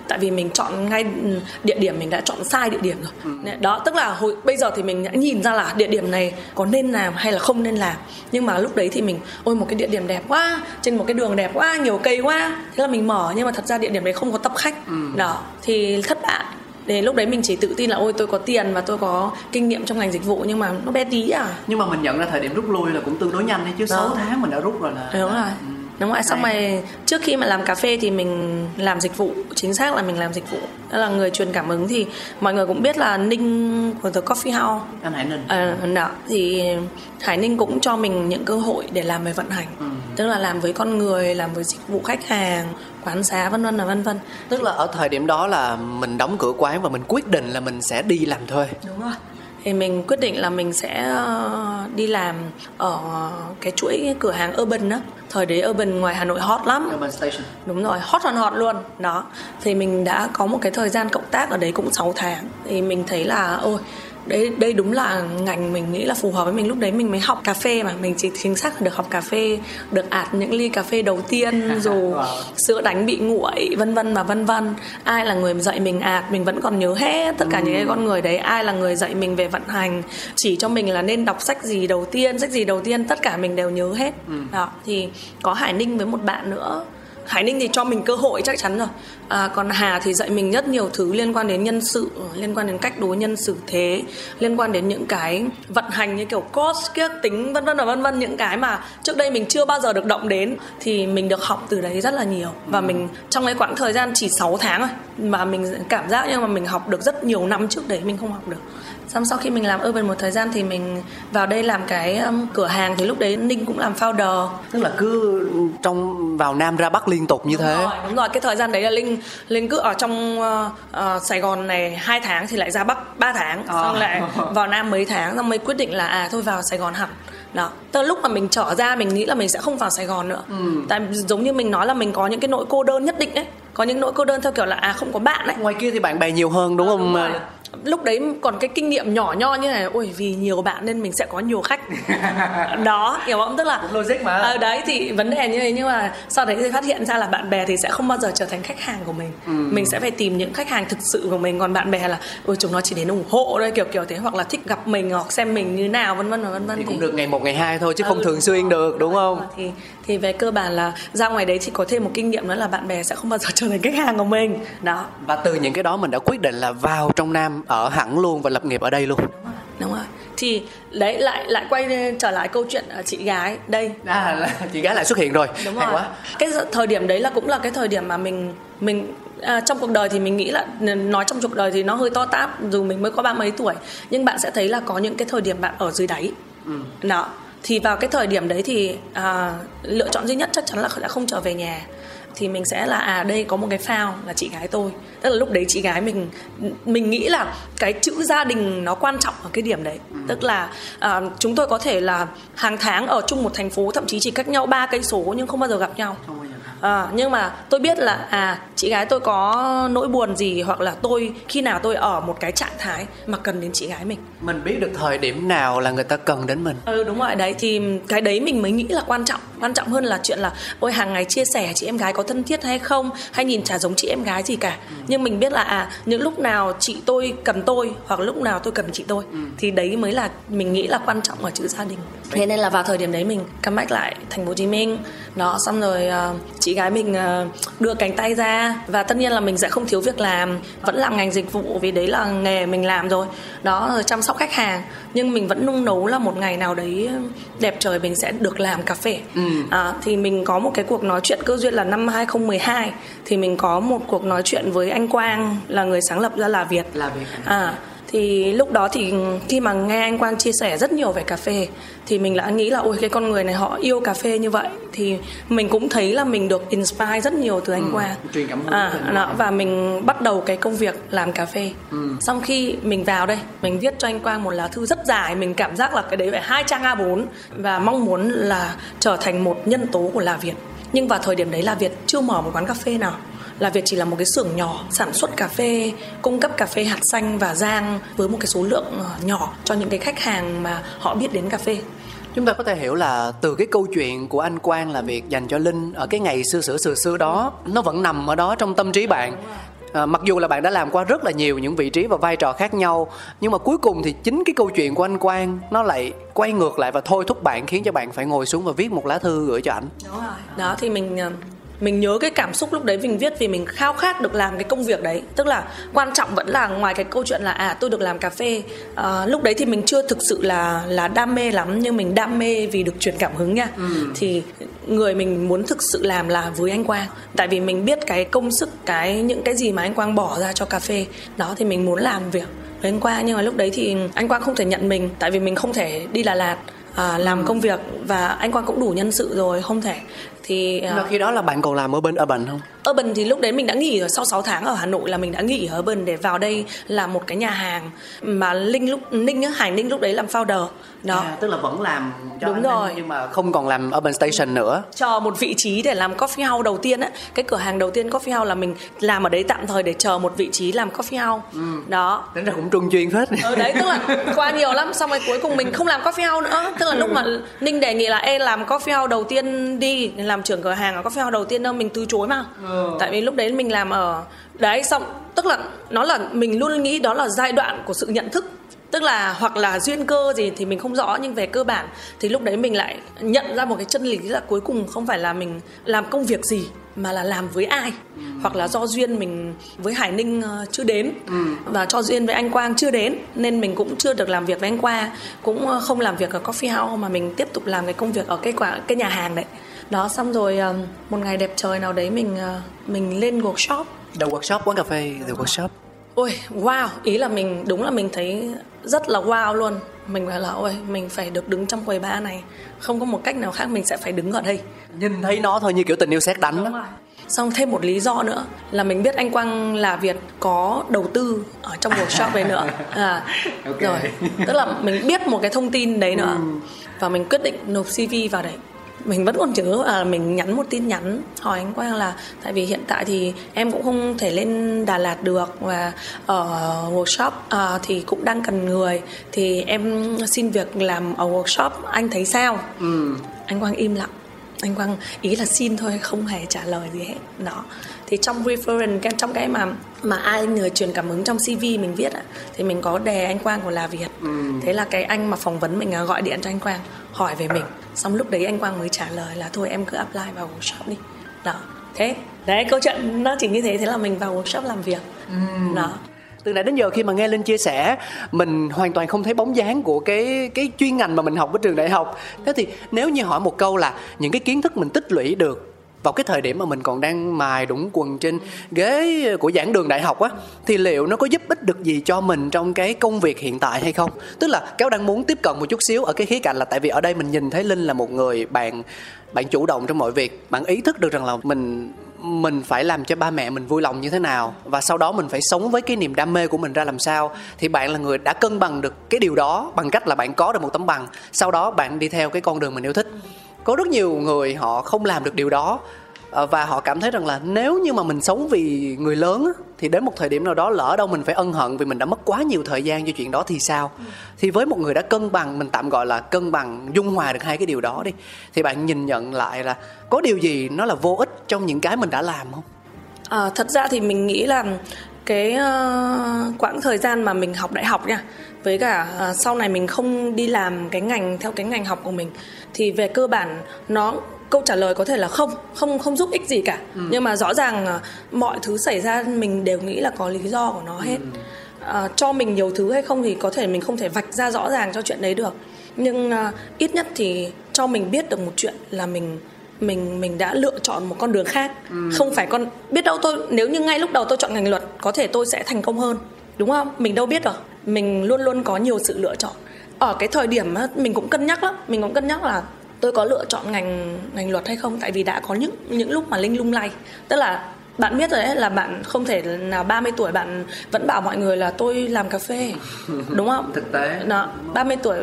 Tại vì mình chọn ngay ừ, địa điểm mình đã chọn sai địa điểm rồi. Nè, Đó, tức là hồi bây giờ thì mình đã nhìn ra là địa điểm này có nên làm hay là không nên làm. Nhưng mà lúc đấy thì mình ôi một cái địa điểm đẹp quá, trên một cái đường đẹp quá, nhiều cây quá. Thế là mình mở nhưng mà thật ra địa điểm đấy không có tập khách. Đó, thì thất bại. Để lúc đấy mình chỉ tự tin là ôi tôi có tiền và tôi có kinh nghiệm trong ngành dịch vụ nhưng mà nó bé tí à. nhưng mà mình nhận ra thời điểm rút lui là cũng tương đối nhanh đấy chứ 6 Đó. tháng mình đã rút rồi là Đúng rồi. Đúng rồi, xong rồi trước khi mà làm cà phê thì mình làm dịch vụ, chính xác là mình làm dịch vụ. Đó là người truyền cảm hứng thì mọi người cũng biết là Ninh của The Coffee House anh Hải Ninh Ờ, đó thì Hải Ninh cũng cho mình những cơ hội để làm về vận hành tức là làm với con người làm với dịch vụ khách hàng quán xá vân vân là vân vân. Tức là ở thời điểm đó là mình đóng cửa quán và mình quyết định là mình sẽ đi làm thuê. Đúng rồi. Thì mình quyết định là mình sẽ ờ, đi làm ở cái chuỗi cửa hàng Urban đó thời đấy Urban ngoài Hà Nội hot lắm. Urban Station. Đúng rồi, hot hot hot luôn. Đó, thì mình đã có một cái thời gian cộng tác ở đấy cũng 6 tháng. Thì mình thấy là, ôi đây đây đúng là ngành mình nghĩ là phù hợp với mình. Lúc đấy mình mới học cà phê mà. Mình chỉ chính xác là được học cà phê được ạt những ly cà phê đầu tiên dù Wow. sữa đánh bị nguội vân vân và vân vân. Ai là người dạy mình ạt mình vẫn còn nhớ hết tất cả những cái con người đấy. Ai là người dạy mình về vận hành chỉ cho mình là nên đọc sách gì đầu tiên sách gì đầu tiên tất cả mình đều nhớ hết. Đó thì có hải ninh với một bạn nữa Hải Ninh thì cho mình cơ hội chắc chắn rồi. À, Còn Hà thì dạy mình rất nhiều thứ liên quan đến nhân sự Liên quan đến cách đối nhân xử thế Liên quan đến những cái vận hành như kiểu cost, kiếc tính vân vân và vân vân Những cái mà trước đây mình chưa bao giờ được động đến Thì mình được học từ đấy rất là nhiều. Và mình trong cái quãng thời gian chỉ 6 tháng thôi Mà mình cảm giác nhưng mà mình học được rất nhiều năm trước đấy mình không học được. Xong sau khi mình làm Urban một thời gian thì mình vào đây làm cái um, cửa hàng Thì lúc đấy Ninh cũng làm founder. Tức là cứ trong vào nam ra bắc liên tục như thế? Đúng rồi, đúng rồi. Cái thời gian đấy là linh linh cứ ở trong ờ, ờ, sài gòn này hai tháng thì lại ra bắc 3 tháng. Ờ. xong lại vào nam mấy tháng xong mới quyết định là à thôi vào sài gòn hẳn. Đó. Từ lúc mà mình trở ra mình nghĩ là mình sẽ không vào sài gòn nữa. Tại giống như mình nói là mình có những cái nỗi cô đơn nhất định ấy. Có những nỗi cô đơn theo kiểu là à không có bạn ấy. Ngoài kia thì bạn bè nhiều hơn đúng không Đúng rồi. Lúc đấy còn cái kinh nghiệm nhỏ nho như này ôi vì nhiều bạn nên mình sẽ có nhiều khách. Đó hiểu không tức là Cũng logic mà. Ờ, đấy thì vấn đề như thế nhưng mà sau đấy thì phát hiện ra là bạn bè thì sẽ không bao giờ trở thành khách hàng của mình. Ừ. mình sẽ phải tìm những khách hàng thực sự của mình còn bạn bè là ôi chúng nó chỉ đến ủng hộ thôi kiểu kiểu thế hoặc là thích gặp mình hoặc xem mình như nào vân vân và vân vân thì cũng được ngày một ngày hai thôi chứ không Ừ, thường xuyên được đúng không? Ờ, thì thì về cơ bản là ra ngoài đấy thì có thêm một kinh nghiệm nữa là bạn bè sẽ không bao giờ trở thành khách hàng của mình. Đó. Và từ những cái đó mình đã quyết định là vào trong nam ở hẳn luôn và lập nghiệp ở đây luôn. Đúng rồi thì đấy lại lại quay trở lại câu chuyện chị gái đây. À là chị gái lại xuất hiện rồi. Đúng hay rồi. quá. Cái thời điểm đấy là cũng là cái thời điểm mà mình mình à, trong cuộc đời thì mình nghĩ là nói trong cuộc đời thì nó hơi to tát dù mình mới có ba mấy tuổi nhưng bạn sẽ thấy là có những cái thời điểm bạn ở dưới đáy. Ừ. đó. Thì vào cái thời điểm đấy thì à, lựa chọn duy nhất chắc chắn là đã không trở về nhà thì mình sẽ là à đây có một cái phao là chị gái tôi. Tức là lúc đấy chị gái mình mình nghĩ là cái chữ gia đình nó quan trọng ở cái điểm đấy. Ừ. tức là à, chúng tôi có thể là hàng tháng ở chung một thành phố thậm chí chỉ cách nhau ba cây số nhưng không bao giờ gặp nhau. À, nhưng mà tôi biết là à chị gái tôi có nỗi buồn gì hoặc là tôi khi nào tôi ở một cái trạng thái mà cần đến chị gái mình? Mình biết được thời điểm nào là người ta cần đến mình. Ừ đúng rồi. Đấy thì cái đấy mình mới nghĩ là quan trọng. Quan trọng hơn là chuyện là ôi hàng ngày chia sẻ chị em gái có thân thiết hay không? Hay nhìn chả giống chị em gái gì cả? Ừ. nhưng mình biết là à những lúc nào chị tôi cần tôi hoặc lúc nào tôi cần chị tôi ừ. thì đấy mới là mình nghĩ là quan trọng ở chữ gia đình. Thế nên là vào thời điểm đấy mình comeback lại thành phố hồ chí minh. Đó xong rồi uh, chị gái mình uh, đưa cánh tay ra và tất nhiên là mình sẽ không thiếu việc làm vẫn làm ngành dịch vụ vì đấy là nghề mình làm rồi. Đó chăm sóc khách hàng. Nhưng mình vẫn nung nấu là một ngày nào đấy đẹp trời mình sẽ được làm cà phê. Ừ. à, thì mình có một cái cuộc nói chuyện cơ duyên là năm 2012 thì mình có một cuộc nói chuyện với anh Quang là người sáng lập ra là Việt. Là Việt à thì lúc đó thì khi mà nghe anh Quang chia sẻ rất nhiều về cà phê thì mình đã nghĩ là ôi cái con người này họ yêu cà phê như vậy. Thì mình cũng thấy là mình được inspire rất nhiều từ anh ừ, Quang. truyền cảm hứng à, đó, và mình bắt đầu cái công việc làm cà phê. Ừ. xong khi mình vào đây mình viết cho anh Quang một lá thư rất dài mình cảm giác là cái đấy phải hai trang A4 và mong muốn là trở thành một nhân tố của là Việt. Nhưng vào thời điểm đấy là Việt chưa mở một quán cà phê nào là Việt chỉ là một cái xưởng nhỏ sản xuất cà phê, cung cấp cà phê hạt xanh và rang với một cái số lượng ờ, nhỏ cho những cái khách hàng mà họ biết đến cà phê. Chúng ta có thể hiểu là từ cái câu chuyện của anh Quang là việc dành cho Linh ở cái ngày xưa xưa xưa xưa đó nó vẫn nằm ở đó trong tâm trí bạn. À, mặc dù là bạn đã làm qua rất là nhiều những vị trí và vai trò khác nhau nhưng mà cuối cùng thì chính cái câu chuyện của anh Quang nó lại quay ngược lại và thôi thúc bạn khiến cho bạn phải ngồi xuống và viết một lá thư gửi cho ảnh. Đúng rồi. Đó thì mình ờ, mình nhớ cái cảm xúc lúc đấy mình viết vì mình khao khát được làm cái công việc đấy. Tức là quan trọng vẫn là ngoài cái câu chuyện là à tôi được làm cà phê à, lúc đấy thì mình chưa thực sự là là đam mê lắm nhưng mình đam mê vì được truyền cảm hứng nha. Ừ. thì người mình muốn thực sự làm là với anh Quang. Tại vì mình biết cái công sức cái những cái gì mà anh Quang bỏ ra cho cà phê đó thì mình muốn làm việc với anh Quang. Nhưng mà lúc đấy thì anh Quang không thể nhận mình tại vì mình không thể đi Đà Lạt à, làm ừ. công việc. Và anh Quang cũng đủ nhân sự rồi không thể thì à, khi đó là bạn còn làm ở bên Urban không? Urban thì lúc đấy mình đã nghỉ rồi sau 6 tháng ở Hà Nội là mình đã nghỉ ở Urban để vào đây làm một cái nhà hàng mà Linh lúc Ninh á Hải Ninh lúc đấy làm founder đó. À, tức là vẫn làm cho đúng rồi. nhưng mà không còn làm Urban Station nữa. Chờ một vị trí để làm coffee house đầu tiên á cái cửa hàng đầu tiên coffee house là mình làm ở đấy tạm thời để chờ một vị trí làm coffee house ừ. đó. Tính ra cũng trung chuyên phết. Ừ, đấy tức là qua nhiều lắm xong rồi cuối cùng mình không làm coffee house nữa. Tức là lúc mà Ninh đề nghị là em làm coffee house đầu tiên đi làm trưởng cửa hàng ở coffee house đầu tiên đâu mình từ chối mà. Ừ. tại vì lúc đấy mình làm ở đấy xong tức là nó là mình luôn nghĩ đó là giai đoạn của sự nhận thức. Tức là hoặc là duyên cơ gì thì mình không rõ nhưng về cơ bản thì lúc đấy mình lại nhận ra một cái chân lý là cuối cùng không phải là mình làm công việc gì mà là làm với ai. Ừ. hoặc là do duyên mình với Hải Ninh uh, chưa đến. Ừ. và cho duyên với anh Quang chưa đến nên mình cũng chưa được làm việc với anh Quang cũng uh, không làm việc ở coffee house mà mình tiếp tục làm cái công việc ở cái quả cái nhà hàng đấy đó xong rồi uh, một ngày đẹp trời nào đấy mình uh, mình lên workshop. Đầu workshop quán cà phê đầu workshop. Ôi wow ý là mình đúng là mình thấy rất là wow luôn. Mình phải là ôi mình phải được đứng trong quầy ba này. Không có một cách nào khác mình sẽ phải đứng ở đây. Nhìn thấy nó thôi như kiểu tình yêu xét đánh đó xong thêm một lý do nữa là mình biết anh Quang là Việt có đầu tư ở trong workshop này nữa. À okay. rồi. Tức là mình biết một cái thông tin đấy nữa. Ừ. và mình quyết định nộp CV vào đấy mình vẫn còn nhớ là mình nhắn một tin nhắn hỏi anh Quang là tại vì hiện tại thì em cũng không thể lên Đà Lạt được và ở workshop uh, thì cũng đang cần người. Thì em xin việc làm ở workshop anh thấy sao? Ừ. anh Quang im lặng. Anh Quang ý là xin thôi không hề trả lời gì hết. Đó thì trong reference trong cái mà mà ai người truyền cảm hứng trong CV mình viết thì mình có đề anh Quang của là Việt. Ừ. thế là cái anh mà phỏng vấn mình à, gọi điện cho anh Quang hỏi về mình. Xong lúc đấy anh Quang mới trả lời là thôi em cứ apply vào workshop đi. Đó. Thế đấy câu chuyện nó chỉ như thế thế là mình vào workshop làm việc. Ừ. đó. Từ nãy đến giờ khi mà nghe linh chia sẻ mình hoàn toàn không thấy bóng dáng của cái cái chuyên ngành mà mình học ở trường đại học. Thế thì nếu như hỏi một câu là những cái kiến thức mình tích lũy được vào cái thời điểm mà mình còn đang mài đũng quần trên ghế của giảng đường đại học á, thì liệu nó có giúp ích được gì cho mình trong cái công việc hiện tại hay không? Tức là cáo đang muốn tiếp cận một chút xíu ở cái khía cạnh là tại vì ở đây mình nhìn thấy linh là một người bạn bạn chủ động trong mọi việc, bạn ý thức được rằng là mình mình phải làm cho ba mẹ mình vui lòng như thế nào và sau đó mình phải sống với cái niềm đam mê của mình ra làm sao thì bạn là người đã cân bằng được cái điều đó bằng cách là bạn có được một tấm bằng, sau đó bạn đi theo cái con đường mình yêu thích có rất nhiều người họ không làm được điều đó ờ, và họ cảm thấy rằng là nếu như mà mình sống vì người lớn thì đến một thời điểm nào đó lỡ đâu mình phải ân hận vì mình đã mất quá nhiều thời gian cho chuyện đó thì sao? Thì với một người đã cân bằng mình tạm gọi là cân bằng dung hòa được hai cái điều đó đi thì bạn nhìn nhận lại là có điều gì nó là vô ích trong những cái mình đã làm không? À, thật ra thì mình nghĩ là cái uh, quãng thời gian mà mình học đại học nha với cả uh, sau này mình không đi làm cái ngành theo cái ngành học của mình thì về cơ bản nó câu trả lời có thể là không không không giúp ích gì cả. Ừ. nhưng mà rõ ràng uh, mọi thứ xảy ra mình đều nghĩ là có lý do của nó hết. Ừ. uh, cho mình nhiều thứ hay không thì có thể mình không thể vạch ra rõ ràng cho chuyện đấy được. Nhưng uh, ít nhất thì cho mình biết được một chuyện là mình mình mình đã lựa chọn một con đường khác. Ừ. không phải con biết đâu tôi nếu như ngay lúc đầu tôi chọn ngành luật có thể tôi sẽ thành công hơn. Đúng không? Mình đâu biết được mình luôn luôn có nhiều sự lựa chọn. Ở cái thời điểm mình cũng cân nhắc lắm. Mình cũng cân nhắc là tôi có lựa chọn ngành ngành luật hay không? Tại vì đã có những những lúc mà linh lung lay. Tức là bạn biết rồi đấy là bạn không thể nào 30 tuổi bạn vẫn bảo mọi người là tôi làm cà phê đúng không? Thực tế. Nó 30 tuổi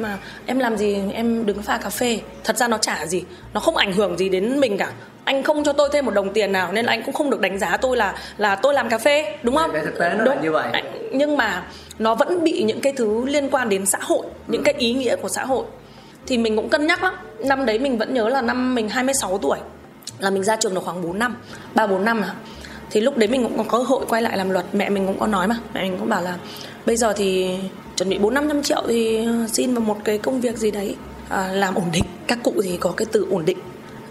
mà em làm gì em đứng pha cà phê. Thật ra nó chả gì nó không ảnh hưởng gì đến mình cả. Anh không cho tôi thêm một đồng tiền nào nên là anh cũng không được đánh giá tôi là là tôi làm cà phê đúng không? Thực tế nó đúng. là như vậy. Nhưng mà nó vẫn bị những cái thứ liên quan đến xã hội những ừ. cái ý nghĩa của xã hội. Thì mình cũng cân nhắc lắm. Năm đấy mình vẫn nhớ là năm mình 26 tuổi là mình ra trường được khoảng 4 năm 3 4 năm à. Thì lúc đấy mình cũng có cơ hội quay lại làm luật mẹ mình cũng có nói mà. Mẹ mình cũng bảo là bây giờ thì chuẩn bị bốn năm trăm triệu thì xin vào một cái công việc gì đấy à, làm ổn định các cụ thì có cái từ ổn định.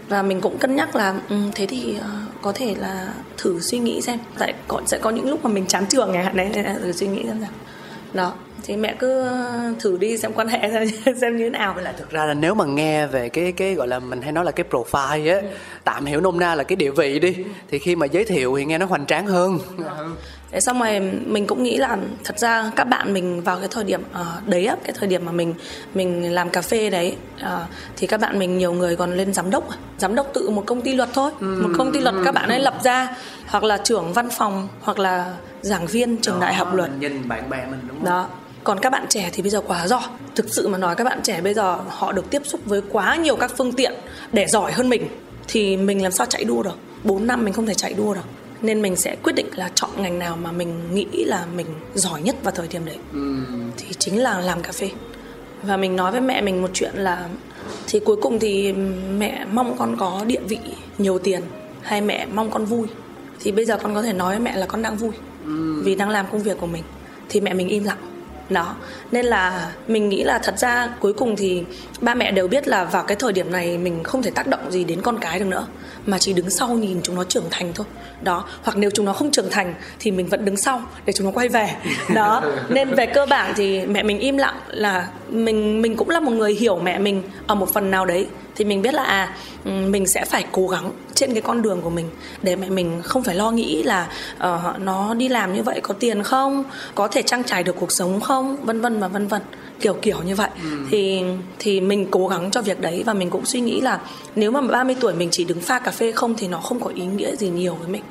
Và mình cũng cân nhắc là um, thế thì uh, có thể là thử suy nghĩ xem. Tại có sẽ có những lúc mà mình chán trường này đấy thử suy nghĩ xem nào. Đó thì mẹ cứ thử đi xem quan hệ xem, xem như thế nào. Với lại thực ra là nếu mà nghe về cái cái gọi là mình hay nói là cái profile á ừ. Tạm hiểu nôm na là cái địa vị đi. Thì khi mà giới thiệu thì nghe nó hoành tráng hơn. Thế xong rồi mình cũng nghĩ là thật ra các bạn mình vào cái thời điểm uh, đấy á cái thời điểm mà mình mình làm cà phê đấy uh, thì các bạn mình nhiều người còn lên giám đốc giám đốc tự một công ty luật thôi. Ừ. một công ty luật các bạn ấy lập ra. Hoặc là trưởng văn phòng hoặc là giảng viên trường Đó, đại học luật. Nhìn bạn bè mình đúng không? Đó. Còn các bạn trẻ thì bây giờ quá giỏi. Thực sự mà nói các bạn trẻ bây giờ họ được tiếp xúc với quá nhiều các phương tiện để giỏi hơn mình thì mình làm sao chạy đua được? 4 năm mình không thể chạy đua được. Nên mình sẽ quyết định là chọn ngành nào mà mình nghĩ là mình giỏi nhất vào thời điểm đấy. Ừ. thì chính là làm cà phê. Và mình nói với mẹ mình một chuyện là thì cuối cùng thì mẹ mong con có địa vị nhiều tiền hay mẹ mong con vui? Thì bây giờ con có thể nói với mẹ là con đang vui ừ. vì đang làm công việc của mình. Thì mẹ mình im lặng đó. Nên là mình nghĩ là thật ra cuối cùng thì ba mẹ đều biết là vào cái thời điểm này mình không thể tác động gì đến con cái được nữa. Mà chỉ đứng sau nhìn chúng nó trưởng thành thôi. Đó. Hoặc nếu chúng nó không trưởng thành thì mình vẫn đứng sau để chúng nó quay về. Đó. Nên về cơ bản thì mẹ mình im lặng là mình mình cũng là một người hiểu mẹ mình ở một phần nào đấy thì mình biết là à ừ, mình sẽ phải cố gắng trên cái con đường của mình để mẹ mình không phải lo nghĩ là uh, nó đi làm như vậy có tiền không có thể trang trải được cuộc sống không vân vân và vân vân. Kiểu kiểu như vậy. Ừ. thì thì mình cố gắng cho việc đấy và mình cũng suy nghĩ là nếu mà 30 tuổi mình chỉ đứng pha cà phê không thì nó không có ý nghĩa gì nhiều với mình.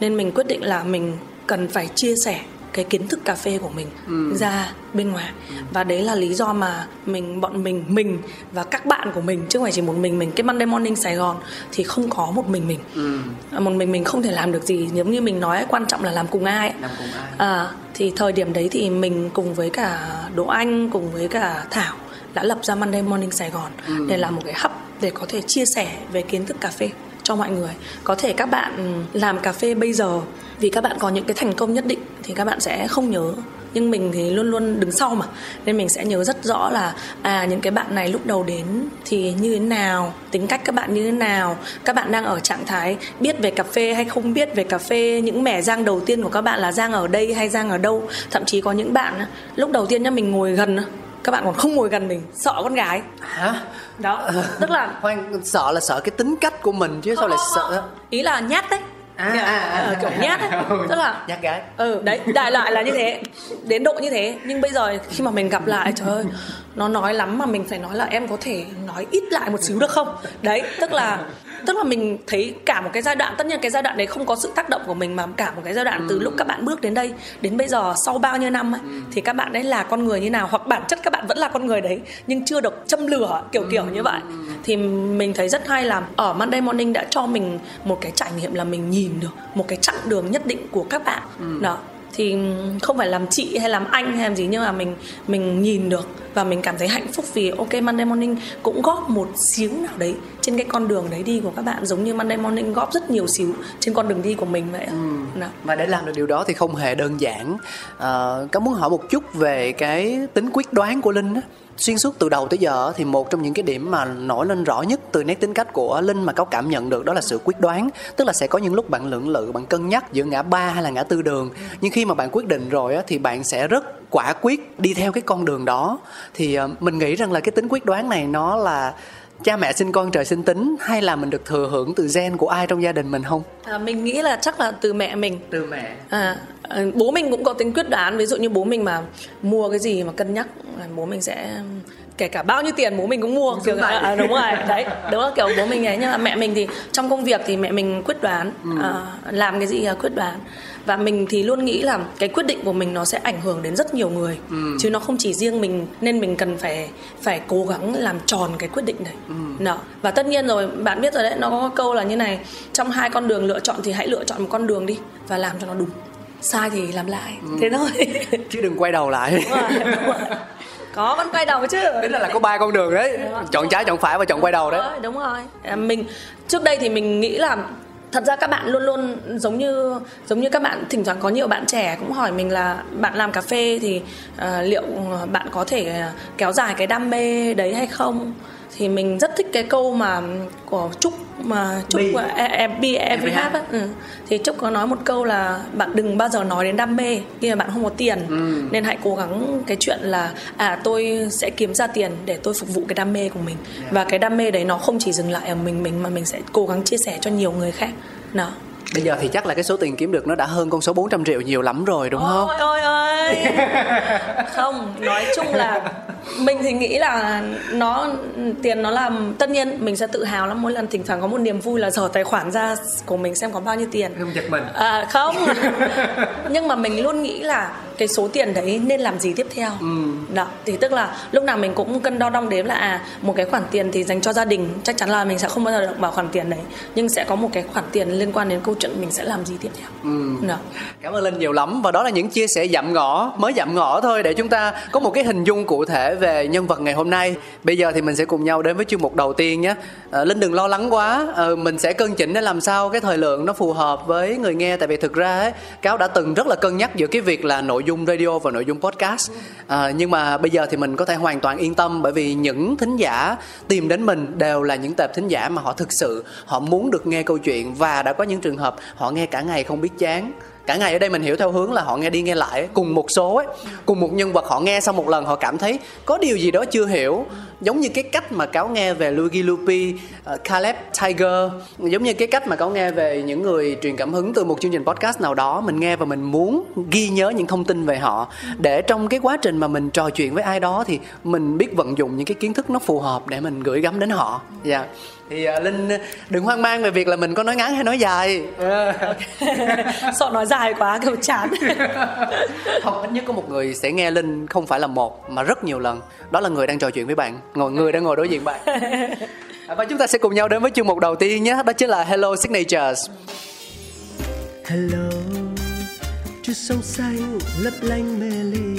Nên mình quyết định là mình cần phải chia sẻ cái kiến thức cà phê của mình ừ. ra bên ngoài ừ. và đấy là lý do mà mình bọn mình mình và các bạn của mình chứ không phải chỉ một mình mình cái Monday Morning Sài Gòn thì không có một mình mình ừ. một mình mình không thể làm được gì giống như mình nói quan trọng là làm cùng ai, làm cùng ai. À, thì thời điểm đấy thì mình cùng với cả Đỗ Anh cùng với cả Thảo đã lập ra Monday Morning Sài Gòn ừ. để làm một cái hub để có thể chia sẻ về kiến thức cà phê cho mọi người có thể các bạn làm cà phê bây giờ vì các bạn có những cái thành công nhất định thì các bạn sẽ không nhớ. Nhưng mình thì luôn luôn đứng sau mà. Nên mình sẽ nhớ rất rõ là à những cái bạn này lúc đầu đến thì như thế nào tính cách các bạn như thế nào các bạn đang ở trạng thái biết về cà phê hay không biết về cà phê những mẻ giang đầu tiên của các bạn là giang ở đây hay giang ở đâu. Thậm chí có những bạn lúc đầu tiên nhá mình ngồi gần các bạn còn không ngồi gần mình sợ con gái. Hả? Đó tức là khoan sợ là sợ cái tính cách của mình chứ sao lại sợ? ý là nhát đấy À, à, à, Ờ, kiểu nhát. Ấy. tức là nhát gái. Ừ đấy đại loại là như thế đến độ như thế. Nhưng bây giờ khi mà mình gặp lại trời ơi nó nói lắm mà mình phải nói là em có thể nói ít lại một xíu được không? Đấy tức là tức là mình thấy cả một cái giai đoạn tất nhiên cái giai đoạn đấy không có sự tác động của mình mà cả một cái giai đoạn từ lúc các bạn bước đến đây đến bây giờ sau bao nhiêu năm ấy, thì các bạn ấy là con người như nào hoặc bản chất các bạn vẫn là con người đấy nhưng chưa được châm lửa kiểu kiểu như vậy. Thì mình thấy rất hay là ở Monday Morning đã cho mình một cái trải nghiệm là mình nhìn được một cái chặng đường nhất định của các bạn. Đó thì không phải làm chị hay làm anh hay làm gì nhưng mà mình mình nhìn được và mình cảm thấy hạnh phúc vì ok Monday Morning cũng góp một xíu nào đấy trên cái con đường đấy đi của các bạn giống như Monday Morning góp rất nhiều xíu trên con đường đi của mình vậy. Đó. và để làm được điều đó thì không hề đơn giản à, có muốn hỏi một chút về cái tính quyết đoán của linh á xuyên suốt từ đầu tới giờ thì một trong những cái điểm mà nổi lên rõ nhất từ nét tính cách của linh mà cáo cảm nhận được đó là sự quyết đoán. Tức là sẽ có những lúc bạn lưỡng lự bạn cân nhắc giữa ngã ba hay là ngã tư đường. Nhưng khi mà bạn quyết định rồi á, thì bạn sẽ rất quả quyết đi theo cái con đường đó. Thì ờ, mình nghĩ rằng là cái tính quyết đoán này nó là cha mẹ sinh con trời sinh tính hay là mình được thừa hưởng từ gen của ai trong gia đình mình không? À, mình nghĩ là chắc là từ mẹ mình. Từ mẹ. À, ờ, bố mình cũng có tính quyết đoán ví dụ như bố mình mà mua cái gì mà cân nhắc là bố mình sẽ kể cả bao nhiêu tiền bố mình cũng mua kiểu tay. à, đúng rồi đấy đúng là kiểu bố mình ấy nhưng mà mẹ mình thì trong công việc thì mẹ mình quyết đoán à, làm cái gì là quyết đoán và mình thì luôn nghĩ là cái quyết định của mình nó sẽ ảnh hưởng đến rất nhiều người. Chứ nó không chỉ riêng mình nên mình cần phải phải cố gắng làm tròn cái quyết định đấy đó. và tất nhiên rồi bạn biết rồi đấy nó có câu là như này trong hai con đường lựa chọn thì hãy lựa chọn một con đường đi và làm cho nó đúng. Sai thì làm lại. Thế thôi. Chứ đừng quay đầu lại. Đúng rồi, đúng rồi. có vẫn quay đầu chứ. Tính ra là có ba con đường đấy. Chọn trái chọn phải và chọn quay đầu đấy. Đúng rồi, đúng rồi. À, mình trước đây thì mình nghĩ là thật ra các bạn luôn luôn giống như giống như các bạn thỉnh thoảng có nhiều bạn trẻ cũng hỏi mình là bạn làm cà phê thì uh, liệu ờ, bạn có thể ờ, kéo dài cái đam mê đấy hay không? Thì mình rất thích cái câu mà của trúc mà trúc Bi. của E- E- Bi Every Have. Have á. ừ. thì trúc có nói một câu là bạn đừng bao giờ nói đến đam mê khi mà bạn không có tiền nên hãy cố gắng cái chuyện là à tôi sẽ kiếm ra tiền để tôi phục vụ cái đam mê của mình và cái đam mê đấy nó không chỉ dừng lại ở mình mình mà mình sẽ cố gắng chia sẻ cho nhiều người khác đó bây giờ thì chắc là cái số tiền kiếm được nó đã hơn con số 400 triệu nhiều lắm rồi đúng không ôi ôi ôi không nói chung là mình thì nghĩ là nó tiền nó làm tất nhiên mình sẽ tự hào lắm. Mỗi lần thỉnh thoảng có một niềm vui là dở tài khoản ra của mình xem có bao nhiêu tiền. Không giật mình. À, không. Nhưng mà mình luôn nghĩ là cái số tiền đấy nên làm gì tiếp theo. Đó thì tức là lúc nào mình cũng cân đo đong đếm là à một cái khoản tiền thì dành cho gia đình chắc chắn là mình sẽ không bao giờ động vào khoản tiền đấy. Nhưng sẽ có một cái khoản tiền liên quan đến câu chuyện mình sẽ làm gì tiếp theo. Đó. Cảm ơn Linh nhiều lắm. Và đó là những chia sẻ dặm ngõ mới dặm ngõ thôi để chúng ta có một cái hình dung cụ thể về nhân vật ngày hôm nay. Bây giờ thì mình sẽ cùng nhau đến với chương mục đầu tiên nhé. À, Linh đừng lo lắng quá, ờ, mình sẽ cân chỉnh để làm sao cái thời lượng nó phù hợp với người nghe tại vì thực ra ấy, cáo đã từng rất là cân nhắc giữa cái việc là nội dung radio và nội dung podcast. À, nhưng mà bây giờ thì mình có thể hoàn toàn yên tâm bởi vì những thính giả tìm đến mình đều là những tệp thính giả mà họ thực sự họ muốn được nghe câu chuyện và đã có những trường hợp họ nghe cả ngày không biết chán cả ngày ở đây mình hiểu theo hướng là họ nghe đi nghe lại ấy. cùng một số ấy cùng một nhân vật họ nghe xong một lần họ cảm thấy có điều gì đó chưa hiểu. Giống như cái cách mà cáo nghe về Luigi Lupi, uh, Caleb Tiger giống như cái cách mà cáo nghe về những người truyền cảm hứng từ một chương trình podcast nào đó mình nghe và mình muốn ghi nhớ những thông tin về họ. Để trong cái quá trình mà mình trò chuyện với ai đó thì mình biết vận dụng những cái kiến thức nó phù hợp để mình gửi gắm đến họ. Dạ thì uh, linh đừng hoang mang về việc là mình có nói ngắn hay nói dài. Sợ nói dài quá kiểu chán. Không ít nhất có một người sẽ nghe linh không phải là một mà rất nhiều lần. Đó là người đang trò chuyện với bạn. Ngồi người đang ngồi đối diện bạn. À, và chúng ta sẽ cùng nhau đến với chương mục đầu tiên nhé. Đó chính là hello signatures. Hello Chút sông xanh lấp lánh mê ly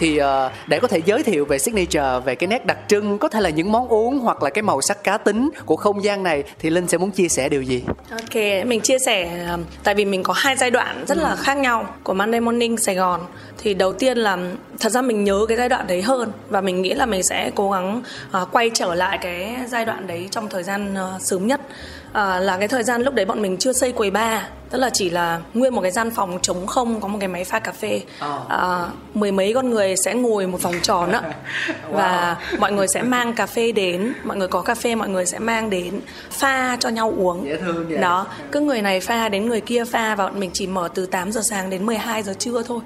Thì ờ, để có thể giới thiệu về signature về cái nét đặc trưng có thể là những món uống hoặc là cái màu sắc cá tính của không gian này thì linh sẽ muốn chia sẻ điều gì Ok, mình chia sẻ um, tại vì mình có hai giai đoạn rất là khác nhau của Monday Morning Sài Gòn. Thì đầu tiên là thật ra mình nhớ cái giai đoạn đấy hơn và mình nghĩ là mình sẽ cố gắng uh, quay trở lại cái giai đoạn đấy trong thời gian uh, sớm nhất. Uh, là cái thời gian lúc đấy bọn mình chưa xây quầy bar tức là chỉ là nguyên một cái gian phòng trống không có một cái máy pha cà phê. Ờ. uh, mười mấy con người sẽ ngồi một vòng tròn á. Và mọi người sẽ mang cà phê đến mọi người có cà phê mọi người sẽ mang đến pha cho nhau uống. Dễ thương vậy. đó cứ người này pha đến người kia pha và bọn mình chỉ mở từ 8 giờ sáng đến 12 giờ trưa thôi.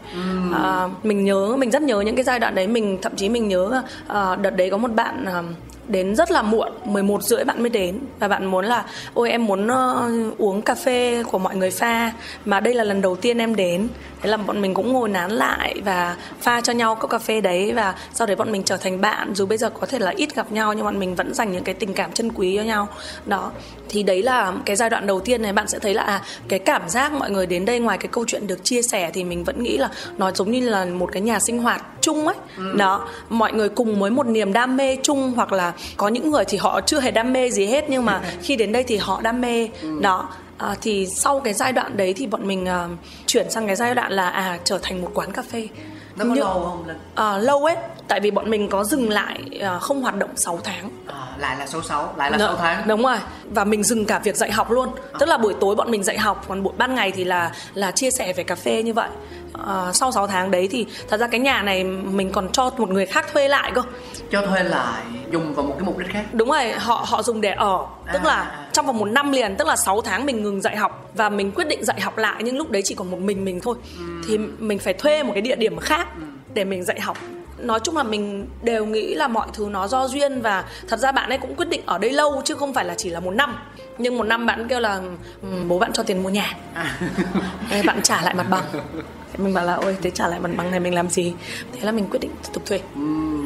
À, mình nhớ mình rất nhớ những cái giai đoạn đấy. Mình thậm chí mình nhớ à, đợt đấy có một bạn à, đến rất là muộn 11 rưỡi bạn mới đến. Và bạn muốn là ôi em muốn uh, uống cà phê của mọi người pha mà đây là lần đầu tiên em đến thế là bọn mình cũng ngồi nán lại và pha cho nhau cốc cà phê đấy và sau đấy bọn mình trở thành bạn. Dù bây giờ có thể là ít gặp nhau nhưng bọn mình vẫn dành những cái tình cảm chân quý cho nhau. Đó. Thì đấy là cái giai đoạn đầu tiên này. Bạn sẽ thấy là à, cái cảm giác mọi người đến đây ngoài cái câu chuyện được chia sẻ thì mình vẫn nghĩ là nó giống như là một cái nhà sinh hoạt chung ấy. Đó. Mọi người cùng với một niềm đam mê chung hoặc là có những người thì họ chưa hề đam mê gì hết nhưng mà khi đến đây thì họ đam mê. Đó À, thì sau cái giai đoạn đấy thì bọn mình à, chuyển sang cái giai đoạn là à trở thành một quán cà phê. Nó có Nhưng- lâu không linh À, lâu ấy tại vì bọn mình có dừng lại à, không hoạt động 6 tháng à, lại là số 6 lại là Dạ, 6 tháng Đúng rồi. Và mình dừng cả việc dạy học luôn. Tức là buổi tối bọn mình dạy học, còn buổi ban ngày thì là là chia sẻ về cà phê như vậy. Ờ, sau 6 tháng đấy thì thật ra cái nhà này mình còn cho một người khác thuê lại cơ. cho thuê lại dùng vào một cái mục đích khác Đúng rồi, họ họ dùng để ở. Tức À, là à. trong vòng một năm liền, tức là 6 tháng mình ngừng dạy học và mình quyết định dạy học lại nhưng lúc đấy chỉ còn một mình mình thôi. Thì mình phải thuê một cái địa điểm khác để mình dạy học. Nói chung là mình đều nghĩ là mọi thứ nó do duyên và thật ra bạn ấy cũng quyết định ở đây lâu chứ không phải là chỉ là một năm. Nhưng một năm bạn kêu là "Ừ, bố bạn cho tiền mua nhà. Thế bạn trả lại mặt bằng. Mình bảo là ôi thế trả lại mặt bằng này mình làm gì? Thế là mình quyết định tiếp tục thuê.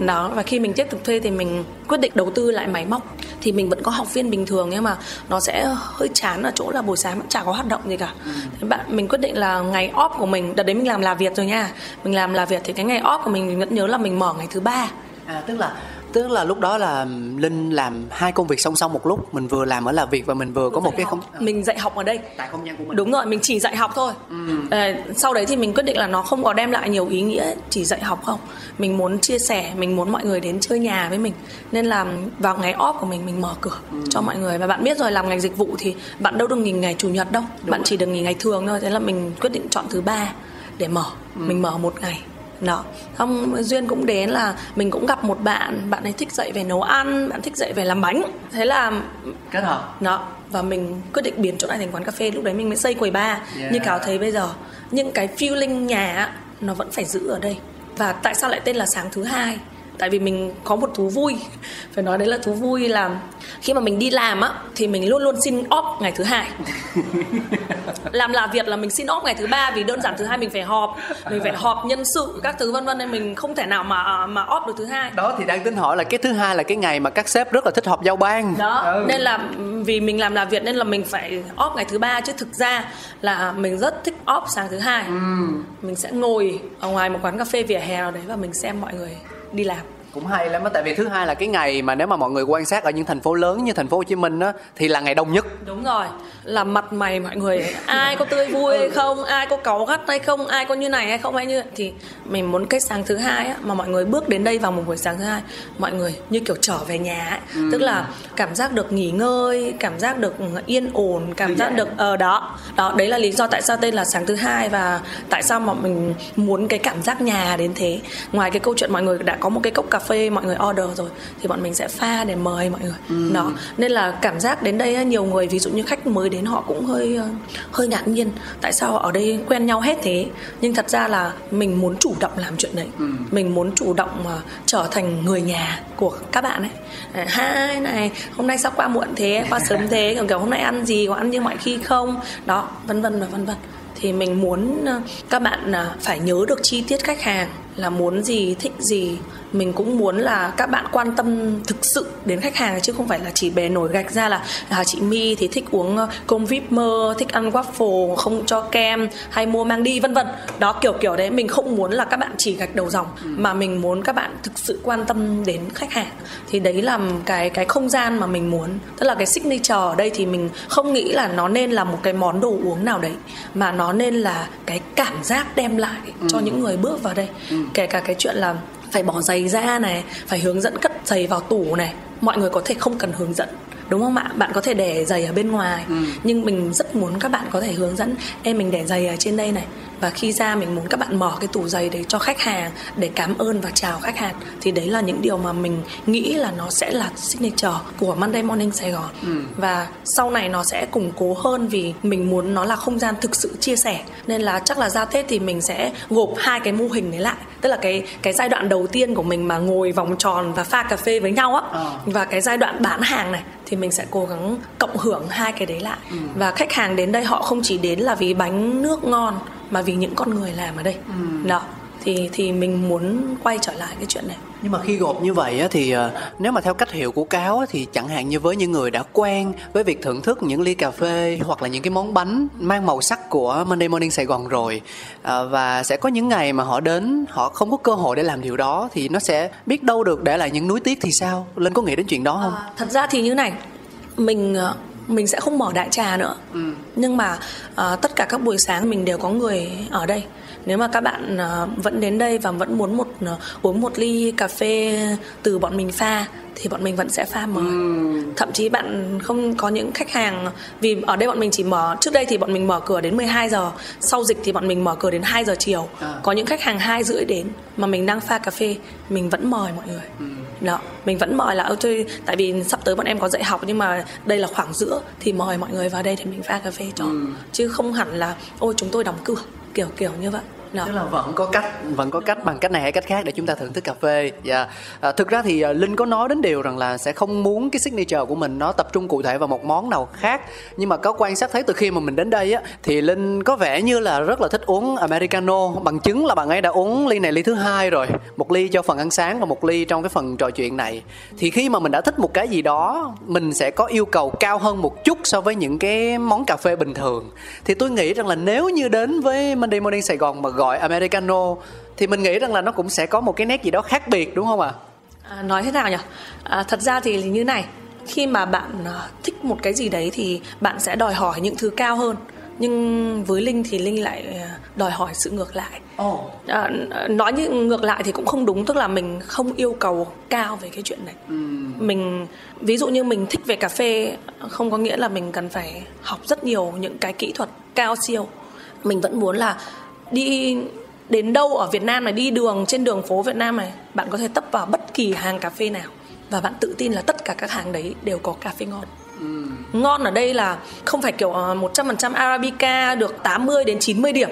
Đó và khi mình tiếp tục thuê thì mình quyết định đầu tư lại máy móc thì mình vẫn có học viên bình thường nhưng mà nó sẽ hơi chán ở chỗ là buổi sáng vẫn chả có hoạt động gì cả. Thế bạn mình quyết định là ngày off của mình, đợt đấy mình làm là Việt rồi nha. Mình làm là Việt thì cái ngày off của mình mình vẫn nhớ là mình mở ngày thứ ba. à, tức là tức là lúc đó là linh làm hai công việc song song một lúc mình vừa làm ở là việc và mình vừa có một cái không mình dạy học ở đây. Tại không gian của mình. Đúng rồi mình chỉ dạy học thôi. Ờ, sau đấy thì mình quyết định là nó không có đem lại nhiều ý nghĩa chỉ dạy học không. Mình muốn chia sẻ mình muốn mọi người đến chơi nhà với mình. Nên là vào ngày off của mình mình mở cửa cho mọi người. Và bạn biết rồi làm ngành dịch vụ thì bạn đâu được nghỉ ngày chủ nhật đâu. Bạn chỉ được nghỉ ngày thường thôi. Thế là mình quyết định chọn thứ ba để mở. Mình mở một ngày đó. Xong duyên cũng đến là mình cũng gặp một bạn bạn ấy thích dạy về nấu ăn bạn thích dạy về làm bánh. Thế là kết hợp. Đó. Và mình quyết định biến chỗ này thành quán cà phê lúc đấy mình mới xây quầy bar Yeah. như cáo thấy bây giờ nhưng cái feeling nhà nó vẫn phải giữ ở đây. Và tại sao lại tên là sáng thứ hai? Tại vì mình có một thú vui. Phải nói đấy là thú vui là khi mà mình đi làm á thì mình luôn luôn xin off ngày thứ hai làm là việc là mình xin off ngày thứ ba vì đơn giản thứ hai mình phải họp. Mình phải họp nhân sự các thứ vân vân nên mình không thể nào mà mà off được thứ hai. Đó thì đang tính hỏi là cái thứ hai là cái ngày mà các sếp rất là thích họp giao ban. Đó Ừ. nên là vì mình làm là Việt nên là mình phải off ngày thứ ba chứ thực ra là mình rất thích off sáng thứ hai. Mình sẽ ngồi ở ngoài một quán cà phê vỉa hè nào đấy và mình xem mọi người đi làm cũng hay lắm á tại vì thứ hai là cái ngày mà nếu mà mọi người quan sát ở những thành phố lớn như thành phố Hồ Chí Minh á thì là ngày đông nhất. Đúng rồi là mặt mày mọi người ai có tươi vui hay không ai có cáu gắt hay không ai có như này hay không hay như thì mình muốn cái sáng thứ hai á, mà mọi người bước đến đây vào một buổi sáng thứ hai mọi người như kiểu trở về nhà ấy. tức là cảm giác được nghỉ ngơi cảm giác được yên ổn cảm giác được ở đó đó đấy là lý do tại sao tên là sáng thứ hai và tại sao mà mình muốn cái cảm giác nhà đến thế. Ngoài cái câu chuyện mọi người đã có một cái cốc cà phê mọi người order rồi thì bọn mình sẽ pha để mời mọi người. Đó. Nên là cảm giác đến đây nhiều người ví dụ như khách mới đến họ cũng hơi ờ, hơi ngạc nhiên tại sao ở đây quen nhau hết thế. Nhưng thật ra là mình muốn chủ động làm chuyện đấy. Mình muốn chủ động mà trở thành người nhà của các bạn ấy. À, hai này hôm nay sao qua muộn thế? Qua sớm thế? Kiểu, kiểu hôm nay ăn gì? Có ăn như mọi khi không? Đó vân vân và vân vân. Thì mình muốn ờ, các bạn ờ, phải nhớ được chi tiết khách hàng là muốn gì thích gì mình cũng muốn là các bạn quan tâm thực sự đến khách hàng chứ không phải là chỉ bề nổi gạch ra là à, chị My thì thích uống ờ, cơm vip mơ thích ăn waffle không cho kem hay mua mang đi vân vân đó kiểu kiểu đấy mình không muốn là các bạn chỉ gạch đầu dòng ừ. mà mình muốn các bạn thực sự quan tâm đến khách hàng thì đấy là cái cái không gian mà mình muốn tức là cái signature ở đây thì mình không nghĩ là nó nên là một cái món đồ uống nào đấy mà nó nên là cái cảm giác đem lại ừ. cho những người bước vào đây ừ. Kể cả cái chuyện là phải bỏ giày ra này phải hướng dẫn cất giày vào tủ này. Mọi người có thể không cần hướng dẫn đúng không ạ? Bạn có thể để giày ở bên ngoài. Ừ. nhưng mình rất muốn các bạn có thể hướng dẫn em mình để giày ở trên đây này và khi ra mình muốn các bạn mở cái tủ giày đấy cho khách hàng để cảm ơn và chào khách hàng thì đấy là những điều mà mình nghĩ là nó sẽ là signature của Monday Morning Sài Gòn ừ. và sau này nó sẽ củng cố hơn vì mình muốn nó là không gian thực sự chia sẻ nên là chắc là ra Tết thì mình sẽ gộp hai cái mô hình đấy lại tức là cái cái giai đoạn đầu tiên của mình mà ngồi vòng tròn và pha cà phê với nhau á ờ. và cái giai đoạn bán hàng này thì mình sẽ cố gắng cộng hưởng hai cái đấy lại ừ. và khách hàng đến đây họ không chỉ đến là vì bánh nước ngon mà vì những con người làm ở đây. Ừ. đó thì thì mình muốn quay trở lại cái chuyện này. Nhưng mà khi gộp như vậy á, thì uh, nếu mà theo cách hiểu của cáo á, thì chẳng hạn như với những người đã quen với việc thưởng thức những ly cà phê hoặc là những cái món bánh mang màu sắc của Monday Morning Sài Gòn rồi uh, và sẽ có những ngày mà họ đến họ không có cơ hội để làm điều đó thì nó sẽ biết đâu được để lại những núi tiếc thì sao? Lên có nghĩ đến chuyện đó không? À, thật ra thì như này mình mình sẽ không mở đại trà nữa ừ. nhưng mà uh, tất cả các buổi sáng mình đều có người ở đây nếu mà các bạn uh, vẫn đến đây và vẫn muốn một uh, uống một ly cà phê từ bọn mình pha thì bọn mình vẫn sẽ pha mời ừ. thậm chí bạn không có những khách hàng vì ở đây bọn mình chỉ mở trước đây thì bọn mình mở cửa đến 12 giờ sau dịch thì bọn mình mở cửa đến 2 giờ chiều à. có những khách hàng hai rưỡi đến mà mình đang pha cà phê mình vẫn mời mọi người ừ. đó mình vẫn mời là ôi thôi tại vì sắp tới bọn em có dạy học nhưng mà đây là khoảng giữa thì mời mọi người vào đây để mình pha cà phê cho ừ. chứ không hẳn là ôi chúng tôi đóng cửa kiểu kiểu như vậy no. tức là vẫn có cách vẫn có cách bằng cách này hay cách khác để chúng ta thưởng thức cà phê. Dạ. Yeah. à, thực ra thì à, linh có nói đến điều rằng là sẽ không muốn cái signature của mình nó tập trung cụ thể vào một món nào khác. Nhưng mà có quan sát thấy từ khi mà mình đến đây á thì linh có vẻ như là rất là thích uống americano. Bằng chứng là bạn ấy đã uống ly này ly thứ hai rồi. Một ly cho phần ăn sáng và một ly trong cái phần trò chuyện này. Thì khi mà mình đã thích một cái gì đó mình sẽ có yêu cầu cao hơn một chút so với những cái món cà phê bình thường. Thì tôi nghĩ rằng là nếu như đến với Monday Morning Sài Gòn mà gọi americano thì mình nghĩ rằng là nó cũng sẽ có một cái nét gì đó khác biệt đúng không ạ à? à, nói thế nào nhỉ à, thật ra thì như này khi mà bạn à, thích một cái gì đấy thì bạn sẽ đòi hỏi những thứ cao hơn nhưng với linh thì linh lại à, đòi hỏi sự ngược lại oh. à, nói như ngược lại thì cũng không đúng tức là mình không yêu cầu cao về cái chuyện này mm. mình ví dụ như mình thích về cà phê không có nghĩa là mình cần phải học rất nhiều những cái kỹ thuật cao siêu mình vẫn muốn là đi đến đâu ở Việt Nam này đi đường trên đường phố Việt Nam này bạn có thể tấp vào bất kỳ hàng cà phê nào và bạn tự tin là tất cả các hàng đấy đều có cà phê ngon ừ. ngon ở đây là không phải kiểu 100% ờ, Arabica được 80 đến 90 điểm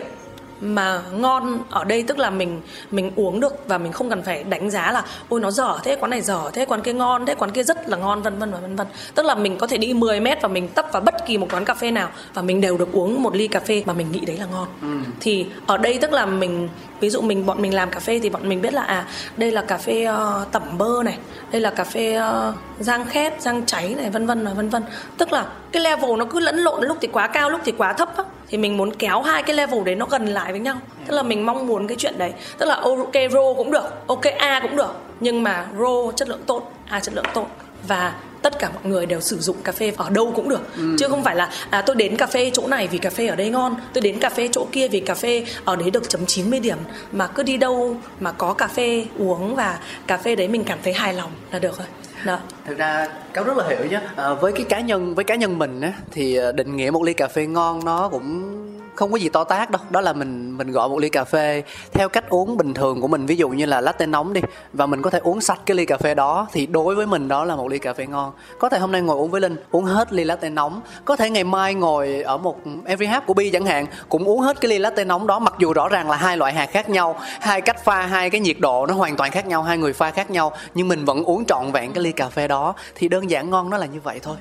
mà ngon ở đây tức là mình mình uống được và mình không cần phải đánh giá là ôi nó dở thế quán này dở thế quán kia ngon thế quán kia rất là ngon vân vân và vân vân tức là mình có thể đi 10 mét và mình tấp vào bất kỳ một quán cà phê nào và mình đều được uống một ly cà phê mà mình nghĩ đấy là ngon ừ. thì ở đây tức là mình ví dụ mình bọn mình làm cà phê thì bọn mình biết là à đây là cà phê uh, tẩm bơ này đây là cà phê uh, rang khét rang cháy này vân vân và vân vân. Tức là cái level nó cứ lẫn lộn lúc thì quá cao lúc thì quá thấp á. Thì mình muốn kéo hai cái level đấy nó gần lại với nhau. Tức là mình mong muốn cái chuyện đấy. Tức là ok ro cũng được ok a cũng được. Nhưng mà ro chất lượng tốt a chất lượng tốt và tất cả mọi người đều sử dụng cà phê ở đâu cũng được ừ. chứ không phải là à, tôi đến cà phê chỗ này vì cà phê ở đây ngon tôi đến cà phê chỗ kia vì cà phê ở đấy được chấm 90 điểm mà cứ đi đâu mà có cà phê uống và cà phê đấy mình cảm thấy hài lòng là được rồi đó. thực ra cáo rất là hiểu nhé à, với cái cá nhân với cá nhân mình á thì à, định nghĩa một ly cà phê ngon nó cũng không có gì to tác đâu. Đó là mình mình gọi một ly cà phê theo cách uống bình thường của mình. Ví dụ như là latte nóng đi, và mình có thể uống sạch cái ly cà phê đó, thì đối với mình đó là một ly cà phê ngon. Có thể hôm nay ngồi uống với linh, uống hết ly latte nóng. Có thể ngày mai ngồi ở một every half của bi chẳng hạn, cũng uống hết cái ly latte nóng đó, mặc dù rõ ràng là hai loại hạt khác nhau, hai cách pha, hai cái nhiệt độ nó hoàn toàn khác nhau, hai người pha khác nhau, nhưng mình vẫn uống trọn vẹn cái ly cà phê đó. Thì đơn giản ngon nó là như vậy thôi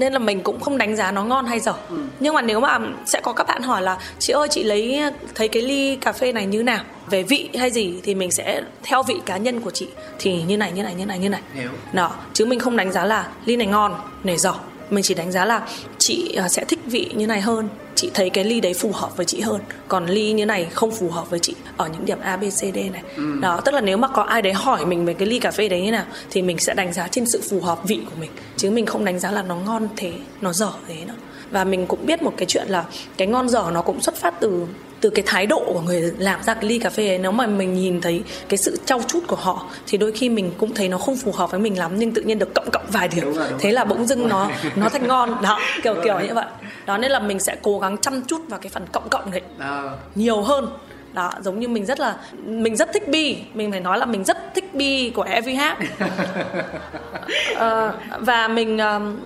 nên là mình cũng không đánh giá nó ngon hay dở. Ừ. nhưng mà nếu mà sẽ có các bạn hỏi là chị ơi chị lấy thấy cái ly cà phê này như nào? Về vị hay gì? Thì mình sẽ theo vị cá nhân của chị. Thì như này như này như này như này. Hiểu. Đó. Chứ mình không đánh giá là ly này ngon này dở. Mình chỉ đánh giá là chị à, sẽ thích vị như này hơn chị thấy cái ly đấy phù hợp với chị hơn. Còn ly như này không phù hợp với chị ở những điểm a b c d này. Ừ. đó tức là nếu mà có ai đấy hỏi mình về cái ly cà phê đấy như nào thì mình sẽ đánh giá trên sự phù hợp vị của mình. Chứ mình không đánh giá là nó ngon thế nó dở thế nữa và mình cũng biết một cái chuyện là cái ngon dở nó cũng xuất phát từ từ cái thái độ của người làm ra cái ly cà phê ấy nếu mà mình nhìn thấy cái sự trau chút của họ thì đôi khi mình cũng thấy nó không phù hợp với mình lắm nhưng tự nhiên được cộng cộng vài điểm. Đúng rồi, đúng thế là bỗng dưng nó nó thành ngon. Đó kiểu kiểu như vậy. Đó nên là mình sẽ cố gắng chăm chút vào cái phần cộng cộng này à. nhiều hơn. Đó giống như mình rất là mình rất thích bi. Mình phải nói là mình rất thích bi của Every Hát uh, và mình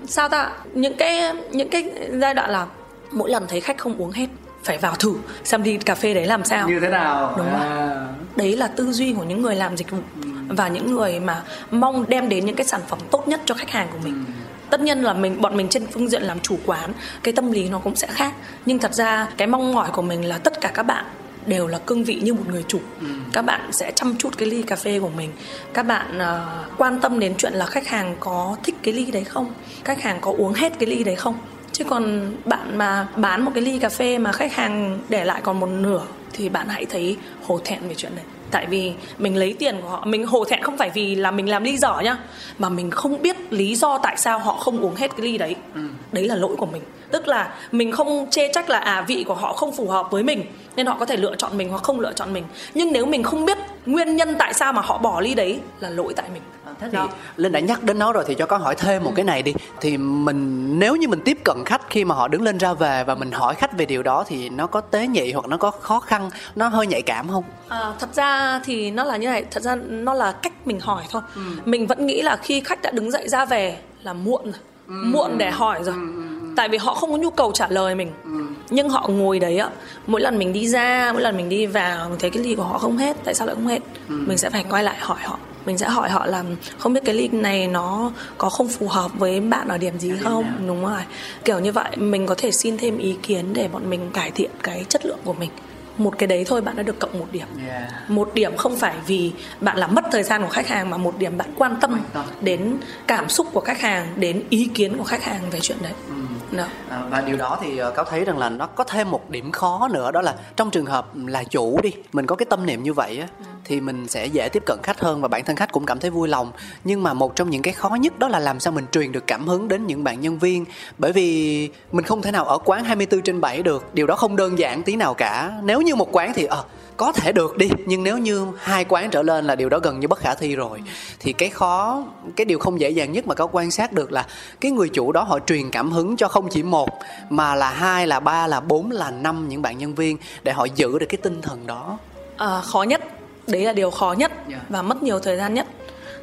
sao ta? Những cái những cái giai đoạn là mỗi lần thấy khách không uống hết phải vào thử xem đi cà phê đấy làm sao. Như thế nào? Đúng à. đấy là tư duy của những người làm dịch vụ ừ. và những người mà mong đem đến những cái sản phẩm tốt nhất cho khách hàng của mình. Ừ. Tất nhiên là mình bọn mình trên phương diện làm chủ quán cái tâm lý nó cũng sẽ khác. Nhưng thật ra cái mong mỏi của mình là tất cả các bạn đều là cương vị như một người chủ. Ừ. các bạn sẽ chăm chút cái ly cà phê của mình. Các bạn uh, quan tâm đến chuyện là khách hàng có thích cái ly đấy không? Khách hàng có uống hết cái ly đấy không chứ còn bạn mà bán một cái ly cà phê mà khách hàng để lại còn một nửa thì bạn hãy thấy hổ thẹn về chuyện này. Tại vì mình lấy tiền của họ mình hổ thẹn không phải vì là mình làm ly dở nhá mà mình không biết lý do tại sao họ không uống hết cái ly đấy. Ừ. đấy là lỗi của mình. Tức là mình không chê trách là à vị của họ không phù hợp với mình nên họ có thể lựa chọn mình hoặc không lựa chọn mình. Nhưng nếu mình không biết nguyên nhân tại sao mà họ bỏ ly đấy là lỗi tại mình thế thì linh đã nhắc đến nó rồi thì cho con hỏi thêm một cái này đi thì mình nếu như mình tiếp cận khách khi mà họ đứng lên ra về và mình hỏi khách về điều đó thì nó có tế nhị hoặc nó có khó khăn nó hơi nhạy cảm không à, thật ra thì nó là như này thật ra nó là cách mình hỏi thôi ừ. mình vẫn nghĩ là khi khách đã đứng dậy ra về là muộn rồi ừ. muộn để hỏi rồi ừ. ừ, ừ. tại vì họ không có nhu cầu trả lời mình ừ. nhưng họ ngồi đấy ạ mỗi lần mình đi ra mỗi lần mình đi vào mình thấy cái ly của họ không hết tại sao lại không hết ừ. mình sẽ phải quay lại hỏi họ mình sẽ hỏi họ là không biết cái link này nó có không phù hợp với bạn ở điểm gì không? đúng rồi. Kiểu như vậy mình có thể xin thêm ý kiến để bọn mình cải thiện cái chất lượng của mình. Một cái đấy thôi bạn đã được cộng một điểm. Yeah. một điểm không phải vì bạn làm mất thời gian của khách hàng mà một điểm bạn quan tâm, đến cảm xúc của khách hàng đến ý kiến của khách hàng về chuyện đấy. Ừ. no. à, và điều đó thì ờ, cáo thấy rằng là nó có thêm một điểm khó nữa đó là trong trường hợp là chủ đi mình có cái tâm niệm như vậy á ừ thì mình sẽ dễ tiếp cận khách hơn và bản thân khách cũng cảm thấy vui lòng. Nhưng mà một trong những cái khó nhất đó là làm sao mình truyền được cảm hứng đến những bạn nhân viên. Bởi vì mình không thể nào ở quán 24 trên 7 được điều đó không đơn giản tí nào cả. Nếu như một quán thì ờ à, có thể được đi nhưng nếu như hai quán trở lên là điều đó gần như bất khả thi rồi. Thì cái khó cái điều không dễ dàng nhất mà có quan sát được là cái người chủ đó họ truyền cảm hứng cho không chỉ một mà là hai là ba là bốn là năm những bạn nhân viên để họ giữ được cái tinh thần đó. À, khó nhất đấy là điều khó nhất dạ. và mất nhiều thời gian nhất.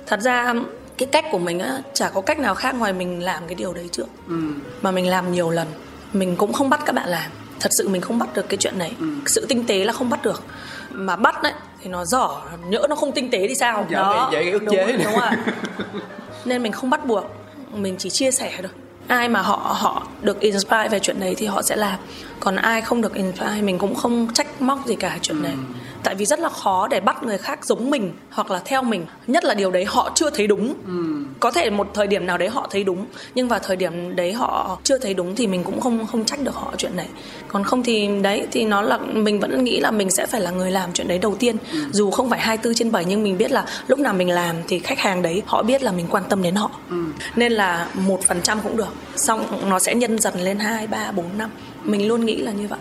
Thật ra cái cách của mình á chả có cách nào khác ngoài mình làm cái điều đấy trước. Ừ. mà mình làm nhiều lần mình cũng không bắt các bạn làm. Thật sự mình không bắt được cái chuyện này. Ừ. sự tinh tế là không bắt được. Mà bắt đấy thì nó dở nhỡ nó không tinh tế thì sao? Dạ, đó. vậy ức chế. đúng, đúng rồi. Nên mình không bắt buộc mình chỉ chia sẻ thôi. Ai mà họ họ được inspire về chuyện đấy thì họ sẽ làm. Còn ai không được inspire mình cũng không trách móc gì cả chuyện ừ. này tại vì rất là khó để bắt người khác giống mình hoặc là theo mình. Nhất là điều đấy họ chưa thấy đúng. Ừ. có thể một thời điểm nào đấy họ thấy đúng nhưng vào thời điểm đấy họ chưa thấy đúng thì mình cũng không không trách được họ chuyện này. Còn không thì đấy thì nó là mình vẫn nghĩ là mình sẽ phải là người làm chuyện đấy đầu tiên. Ừ. dù không phải 24 trên 7 nhưng mình biết là lúc nào mình làm thì khách hàng đấy họ biết là mình quan tâm đến họ. Ừ. nên là một phần trăm cũng được. Xong nó sẽ nhân dần lên hai ba bốn năm. Mình luôn nghĩ là như vậy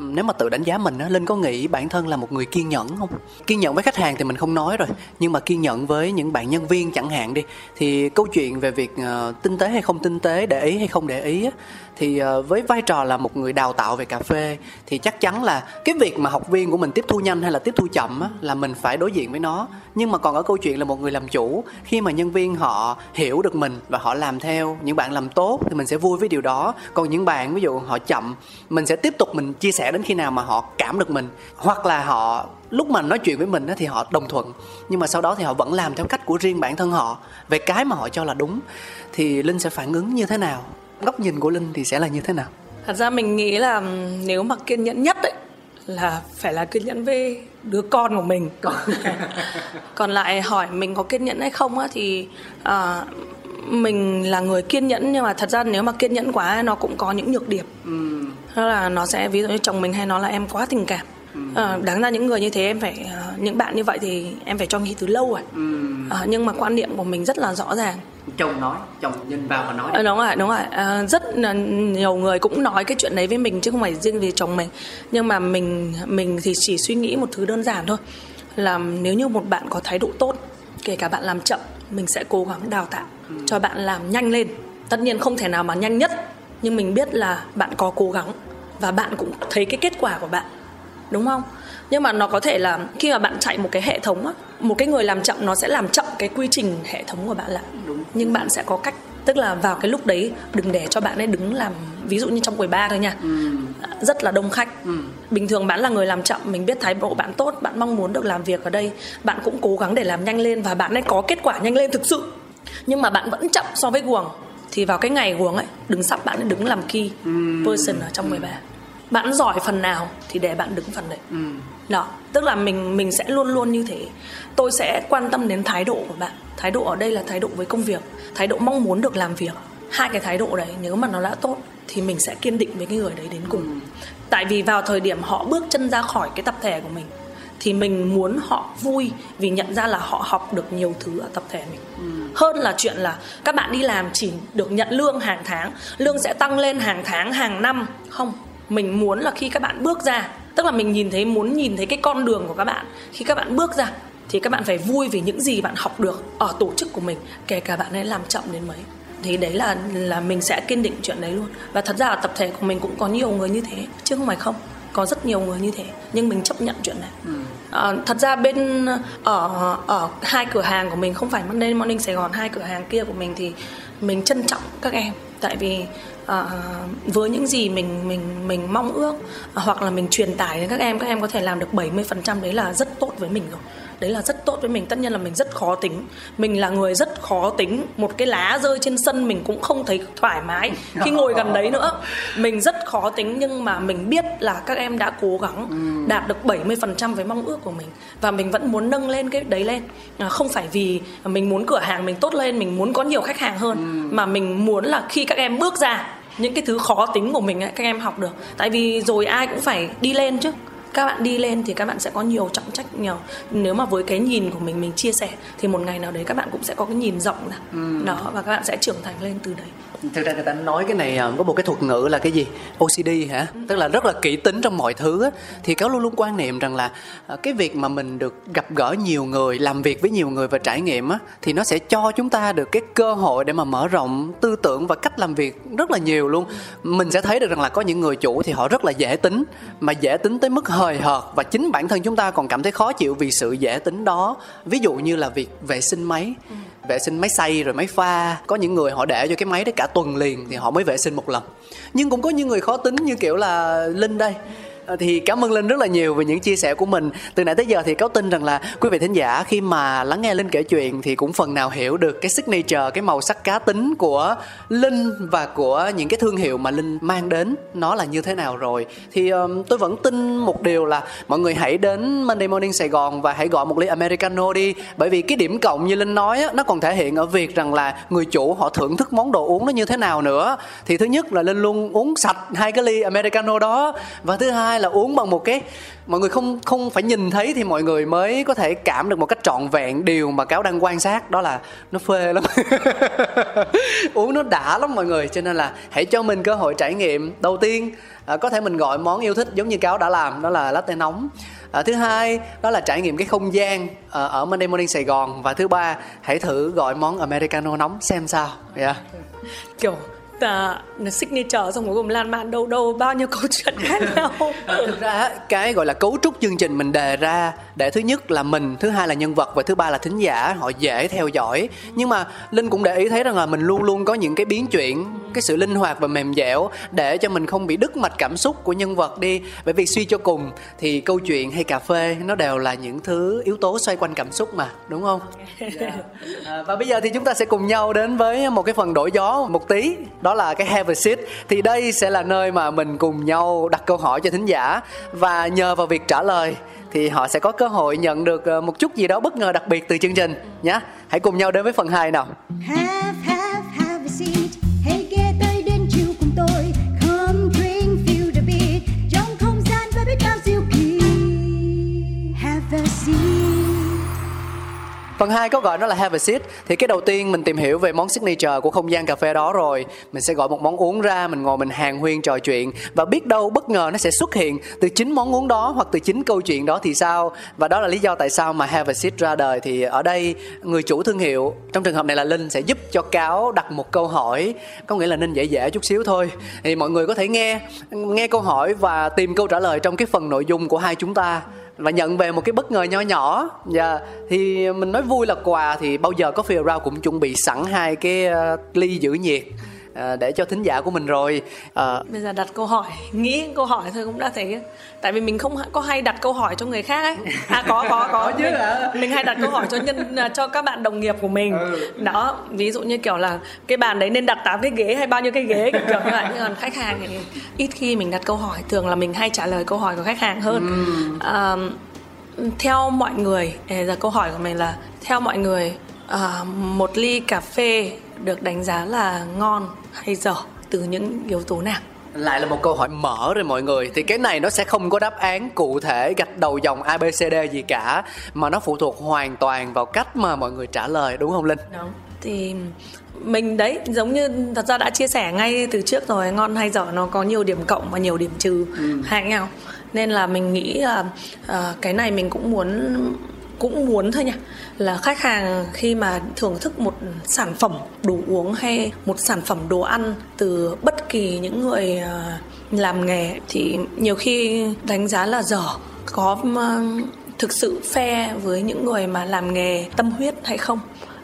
nếu mà tự đánh giá mình á linh có nghĩ bản thân là một người kiên nhẫn không? Kiên nhẫn với khách hàng thì mình không nói rồi nhưng mà kiên nhẫn với những bạn nhân viên chẳng hạn đi. Thì câu chuyện về việc uh, tinh tế hay không tinh tế để ý hay không để ý á, thì uh, với vai trò là một người đào tạo về cà phê thì chắc chắn là cái việc mà học viên của mình tiếp thu nhanh hay là tiếp thu chậm á, là mình phải đối diện với nó. Nhưng mà còn ở câu chuyện là một người làm chủ khi mà nhân viên họ hiểu được mình và họ làm theo những bạn làm tốt thì mình sẽ vui với điều đó. Còn những bạn ví dụ họ chậm mình sẽ tiếp tục mình chia sẻ đến khi nào mà họ cảm được mình. Hoặc là họ lúc mà nói chuyện với mình thì họ đồng thuận nhưng mà sau đó thì họ vẫn làm theo cách của riêng bản thân họ về cái mà họ cho là đúng. Thì linh sẽ phản ứng như thế nào? Góc nhìn của linh thì sẽ là như thế nào? Thật ra mình nghĩ là nếu mà kiên nhẫn nhất ấy là phải là kiên nhẫn với đứa con của mình. Còn lại hỏi mình có kiên nhẫn hay không á thì à, mình là người kiên nhẫn nhưng mà thật ra nếu mà kiên nhẫn quá nó cũng có những nhược điểm. Ừ. đó là nó sẽ ví dụ như chồng mình hay nói là em quá tình cảm. Ừ. À, đáng ra những người như thế em phải uh, những bạn như vậy thì em phải cho nghỉ từ lâu rồi ừ. à, nhưng mà quan niệm của mình rất là rõ ràng. Chồng nói chồng nhìn vào và nói à, đúng rồi đúng rồi. À, rất là nhiều người cũng nói cái chuyện đấy với mình chứ không phải riêng vì chồng mình. Nhưng mà mình mình thì chỉ suy nghĩ một thứ đơn giản thôi. Là nếu như một bạn có thái độ tốt kể cả bạn làm chậm mình sẽ cố gắng đào tạo ừ. cho bạn làm nhanh lên. Tất nhiên không thể nào mà nhanh nhất nhưng mình biết là bạn có cố gắng và bạn cũng thấy cái kết quả của bạn đúng không nhưng mà nó có thể là khi mà bạn chạy một cái hệ thống á một cái người làm chậm nó sẽ làm chậm cái quy trình hệ thống của bạn lại đúng. nhưng bạn sẽ có cách tức là vào cái lúc đấy đừng để cho bạn ấy đứng làm ví dụ như trong quầy bar thôi nha ừ. rất là đông khách ừ. bình thường bạn là người làm chậm mình biết thái độ bạn tốt bạn mong muốn được làm việc ở đây bạn cũng cố gắng để làm nhanh lên và bạn ấy có kết quả nhanh lên thực sự nhưng mà bạn vẫn chậm so với guồng thì vào cái ngày guồng ấy đừng sắp bạn ấy đứng làm key ừ. person ở trong quầy bar bạn giỏi phần nào thì để bạn đứng phần đấy. Ừ. đó tức là mình mình sẽ luôn luôn như thế. Tôi sẽ quan tâm đến thái độ của bạn. Thái độ ở đây là thái độ với công việc. Thái độ mong muốn được làm việc. Hai cái thái độ đấy nếu mà nó đã tốt thì mình sẽ kiên định với cái người đấy đến cùng. Ừ. tại vì vào thời điểm họ bước chân ra khỏi cái tập thể của mình thì mình muốn họ vui vì nhận ra là họ học được nhiều thứ ở tập thể mình. Ừ. hơn là chuyện là các bạn đi làm chỉ được nhận lương hàng tháng, lương sẽ tăng lên hàng tháng, hàng năm. Không, mình muốn là khi các bạn bước ra, tức là mình nhìn thấy, muốn nhìn thấy cái con đường của các bạn. Khi các bạn bước ra thì các bạn phải vui vì những gì bạn học được ở tổ chức của mình, kể cả bạn ấy làm chậm đến mấy. Thì đấy là là mình sẽ kiên định chuyện đấy luôn. Và thật ra ở tập thể của mình cũng có nhiều người như thế, chứ không phải không có rất nhiều người như thế nhưng mình chấp nhận chuyện này. Ừ. à, thật ra bên ở ở hai cửa hàng của mình không phải Monday Morning Sài Gòn hai cửa hàng kia của mình thì mình trân trọng các em. Tại vì à, với những gì mình mình mình mong ước à, hoặc là mình truyền tải đến các em các em có thể làm được 70% đấy là rất tốt với mình rồi đấy là rất tốt với mình. Tất nhiên là mình rất khó tính. Mình là người rất khó tính. Một cái lá rơi trên sân mình cũng không thấy thoải mái khi ngồi gần đấy nữa. Mình rất khó tính nhưng mà mình biết là các em đã cố gắng ừ. đạt được 70% với mong ước của mình. Và mình vẫn muốn nâng lên cái đấy lên. À, không phải vì mình muốn cửa hàng mình tốt lên mình muốn có nhiều khách hàng hơn ừ. mà mình muốn là khi các em bước ra những cái thứ khó tính của mình ấy, các em học được. Tại vì rồi ai cũng phải đi lên chứ các bạn đi lên thì các bạn sẽ có nhiều trọng trách nhiều. Nếu mà với cái nhìn của mình mình chia sẻ thì một ngày nào đấy các bạn cũng sẽ có cái nhìn rộng ra. Ừ. đó và các bạn sẽ trưởng thành lên từ đấy thực ra người ta nói cái này à, có một cái thuật ngữ là cái gì OCD hả ừ. tức là rất là kỹ tính trong mọi thứ á. thì cáo luôn luôn quan niệm rằng là à, cái việc mà mình được gặp gỡ nhiều người, làm việc với nhiều người và trải nghiệm á, thì nó sẽ cho chúng ta được cái cơ hội để mà mở rộng tư tưởng và cách làm việc rất là nhiều luôn mình sẽ thấy được rằng là có những người chủ thì họ rất là dễ tính, mà dễ tính tới mức hời hợt và chính bản thân chúng ta còn cảm thấy khó chịu vì sự dễ tính đó ví dụ như là việc vệ sinh máy ừ vệ sinh máy xay rồi máy pha. Có những người họ để cho cái máy đấy cả tuần liền thì họ mới vệ sinh một lần. Nhưng cũng có những người khó tính như kiểu là linh đây Ờ, thì cảm ơn linh rất là nhiều về những chia sẻ của mình. Từ nãy tới giờ thì cáo tin rằng là quý vị thính giả khi mà lắng nghe linh kể chuyện thì cũng phần nào hiểu được cái signature cái màu sắc cá tính của linh và của những cái thương hiệu mà linh mang đến nó là như thế nào rồi. Thì um, tôi vẫn tin một điều là mọi người hãy đến Monday Morning Sài Gòn và hãy gọi một ly americano đi. Bởi vì cái điểm cộng như linh nói á, nó còn thể hiện ở việc rằng là người chủ họ thưởng thức món đồ uống nó như thế nào nữa. Thì thứ nhất là linh luôn uống sạch hai cái ly americano đó. Và thứ hai là uống bằng một cái mọi người không không phải nhìn thấy thì mọi người mới có thể cảm được một cách trọn vẹn điều mà cáo đang quan sát đó là nó phê lắm. Uống nó đã lắm mọi người cho nên là hãy cho mình cơ hội trải nghiệm. Đầu tiên à, có thể mình gọi món yêu thích giống như cáo đã làm đó là latte nóng. À, thứ hai đó là trải nghiệm cái không gian à, ở Monday Morning Sài Gòn. Và thứ ba hãy thử gọi món americano nóng xem sao. Yeah. kiểu uh, signature xong cuối cùng lan man đâu đâu bao nhiêu câu chuyện khác nhau. Thực ra cái gọi là cấu trúc chương trình mình đề ra để thứ nhất là mình thứ hai là nhân vật và thứ ba là thính giả họ dễ theo dõi. Nhưng mà linh cũng để ý thấy rằng là mình luôn luôn có những cái biến chuyển cái sự linh hoạt và mềm dẻo để cho mình không bị đứt mạch cảm xúc của nhân vật đi. Bởi vì suy cho cùng thì câu chuyện hay cà phê nó đều là những thứ yếu tố xoay quanh cảm xúc mà đúng không? Yeah. Dạ. à, và bây giờ thì chúng ta sẽ cùng nhau đến với một cái phần đổi gió một tí. Đó đó là cái have a seat. Thì đây sẽ là nơi mà mình cùng nhau đặt câu hỏi cho thính giả. Và nhờ vào việc trả lời thì họ sẽ có cơ hội nhận được ờ, một chút gì đó bất ngờ đặc biệt từ chương trình nhé hãy cùng nhau đến với phần 2 nào. Have, Phần 2 có gọi nó là have a seat. Thì cái đầu tiên mình tìm hiểu về món signature của không gian cà phê đó rồi. Mình sẽ gọi một món uống ra, mình ngồi mình hàng huyên trò chuyện. Và biết đâu bất ngờ nó sẽ xuất hiện từ chính món uống đó hoặc từ chính câu chuyện đó thì sao? Và đó là lý do tại sao mà have a seat ra đời. Thì ở đây người chủ thương hiệu, trong trường hợp này là Linh sẽ giúp cho Cáo đặt một câu hỏi. Có nghĩa là nên dễ dễ chút xíu thôi. Thì mọi người có thể nghe, nghe câu hỏi và tìm câu trả lời trong cái phần nội dung của hai chúng ta và nhận về một cái bất ngờ nho nhỏ. Và thì mình nói vui là quà thì bao giờ có Coffee Around cũng chuẩn bị sẵn hai cái ờ, ly giữ nhiệt ờ, để cho thính giả của mình rồi. Ờ, bây giờ đặt câu hỏi nghĩ câu hỏi thôi cũng đã thấy. Tại vì mình không có hay đặt câu hỏi cho người khác ấy. À có có có. Chứ mình, mình hay đặt câu hỏi cho nhân cho các bạn đồng nghiệp của mình. Đó ví dụ như kiểu là cái bàn đấy nên đặt 8 cái ghế hay bao nhiêu cái ghế kiểu, như vậy. Nhưng còn khách hàng thì ít khi mình đặt câu hỏi thường là mình hay trả lời câu hỏi của khách hàng hơn. À, theo mọi người à, giờ câu hỏi của mình là theo mọi người à, một ly cà phê được đánh giá là ngon hay dở từ những yếu tố nào? Lại là một câu hỏi mở rồi mọi người. Thì cái này nó sẽ không có đáp án cụ thể gạch đầu dòng abcd gì cả mà nó phụ thuộc hoàn toàn vào cách mà mọi người trả lời đúng không linh? Đúng. Thì mình đấy giống như thật ra đã chia sẻ ngay từ trước rồi ngon hay dở nó có nhiều điểm cộng và nhiều điểm trừ. Khác nhau. Nên là mình nghĩ là à, cái này mình cũng muốn cũng muốn thôi nha. Là khách hàng khi mà thưởng thức một sản phẩm đồ uống hay một sản phẩm đồ ăn từ bất kỳ những người ờ, làm nghề thì nhiều khi đánh giá là dở. Có ờ, thực sự phe với những người mà làm nghề tâm huyết hay không?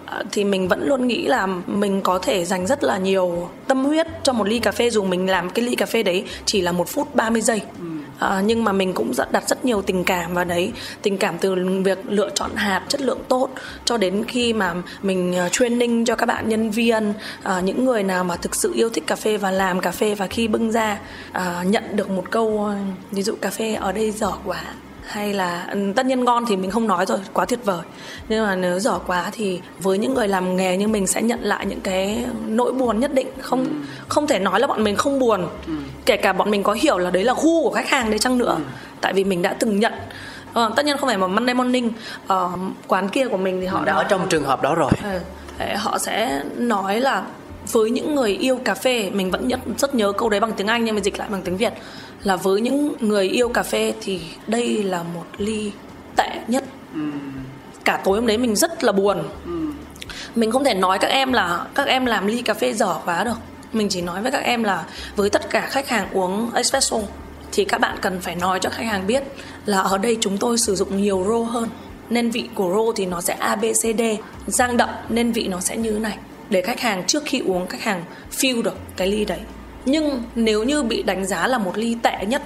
Ờ, thì mình vẫn luôn nghĩ là mình có thể dành rất là nhiều tâm huyết cho một ly cà phê dù mình làm cái ly cà phê đấy chỉ là một phút 30 giây. Ừ à, nhưng mà mình cũng rất đặt rất nhiều tình cảm vào đấy. Tình cảm từ việc lựa chọn hạt chất lượng tốt cho đến khi mà mình ờ, training cho các bạn nhân viên à, những người nào mà thực sự yêu thích cà phê và làm cà phê và khi bưng ra à, nhận được một câu ví dụ cà phê ở đây dở quá hay là ừ, tất nhiên ngon thì mình không nói rồi quá tuyệt vời. Nhưng mà nếu dở quá thì với những người làm nghề như mình sẽ nhận lại những cái nỗi buồn nhất định. Không không thể nói là bọn mình không buồn. Kể cả bọn mình có hiểu là đấy là gu của khách hàng đấy chăng nữa. Tại vì mình đã từng nhận. Ờ, tất nhiên không phải mà Monday morning ờ, quán kia của mình thì họ đã ở trong trường hợp đó rồi. Ừ. Họ sẽ nói là với những người yêu cà phê mình vẫn nhất rất nhớ câu đấy bằng tiếng Anh nhưng mà dịch lại bằng tiếng Việt là với những người yêu cà phê thì đây là một ly tệ nhất. Cả tối hôm đấy mình rất là buồn. Mình không thể nói các em là các em làm ly cà phê dở quá được. Mình chỉ nói với các em là với tất cả khách hàng uống espresso thì các bạn cần phải nói cho khách hàng biết là ở đây chúng tôi sử dụng nhiều rô hơn. Nên vị của rô thì nó sẽ ABCD giang đậm nên vị nó sẽ như thế này để khách hàng trước khi uống khách hàng feel được cái ly đấy. Nhưng nếu như bị đánh giá là một ly tệ nhất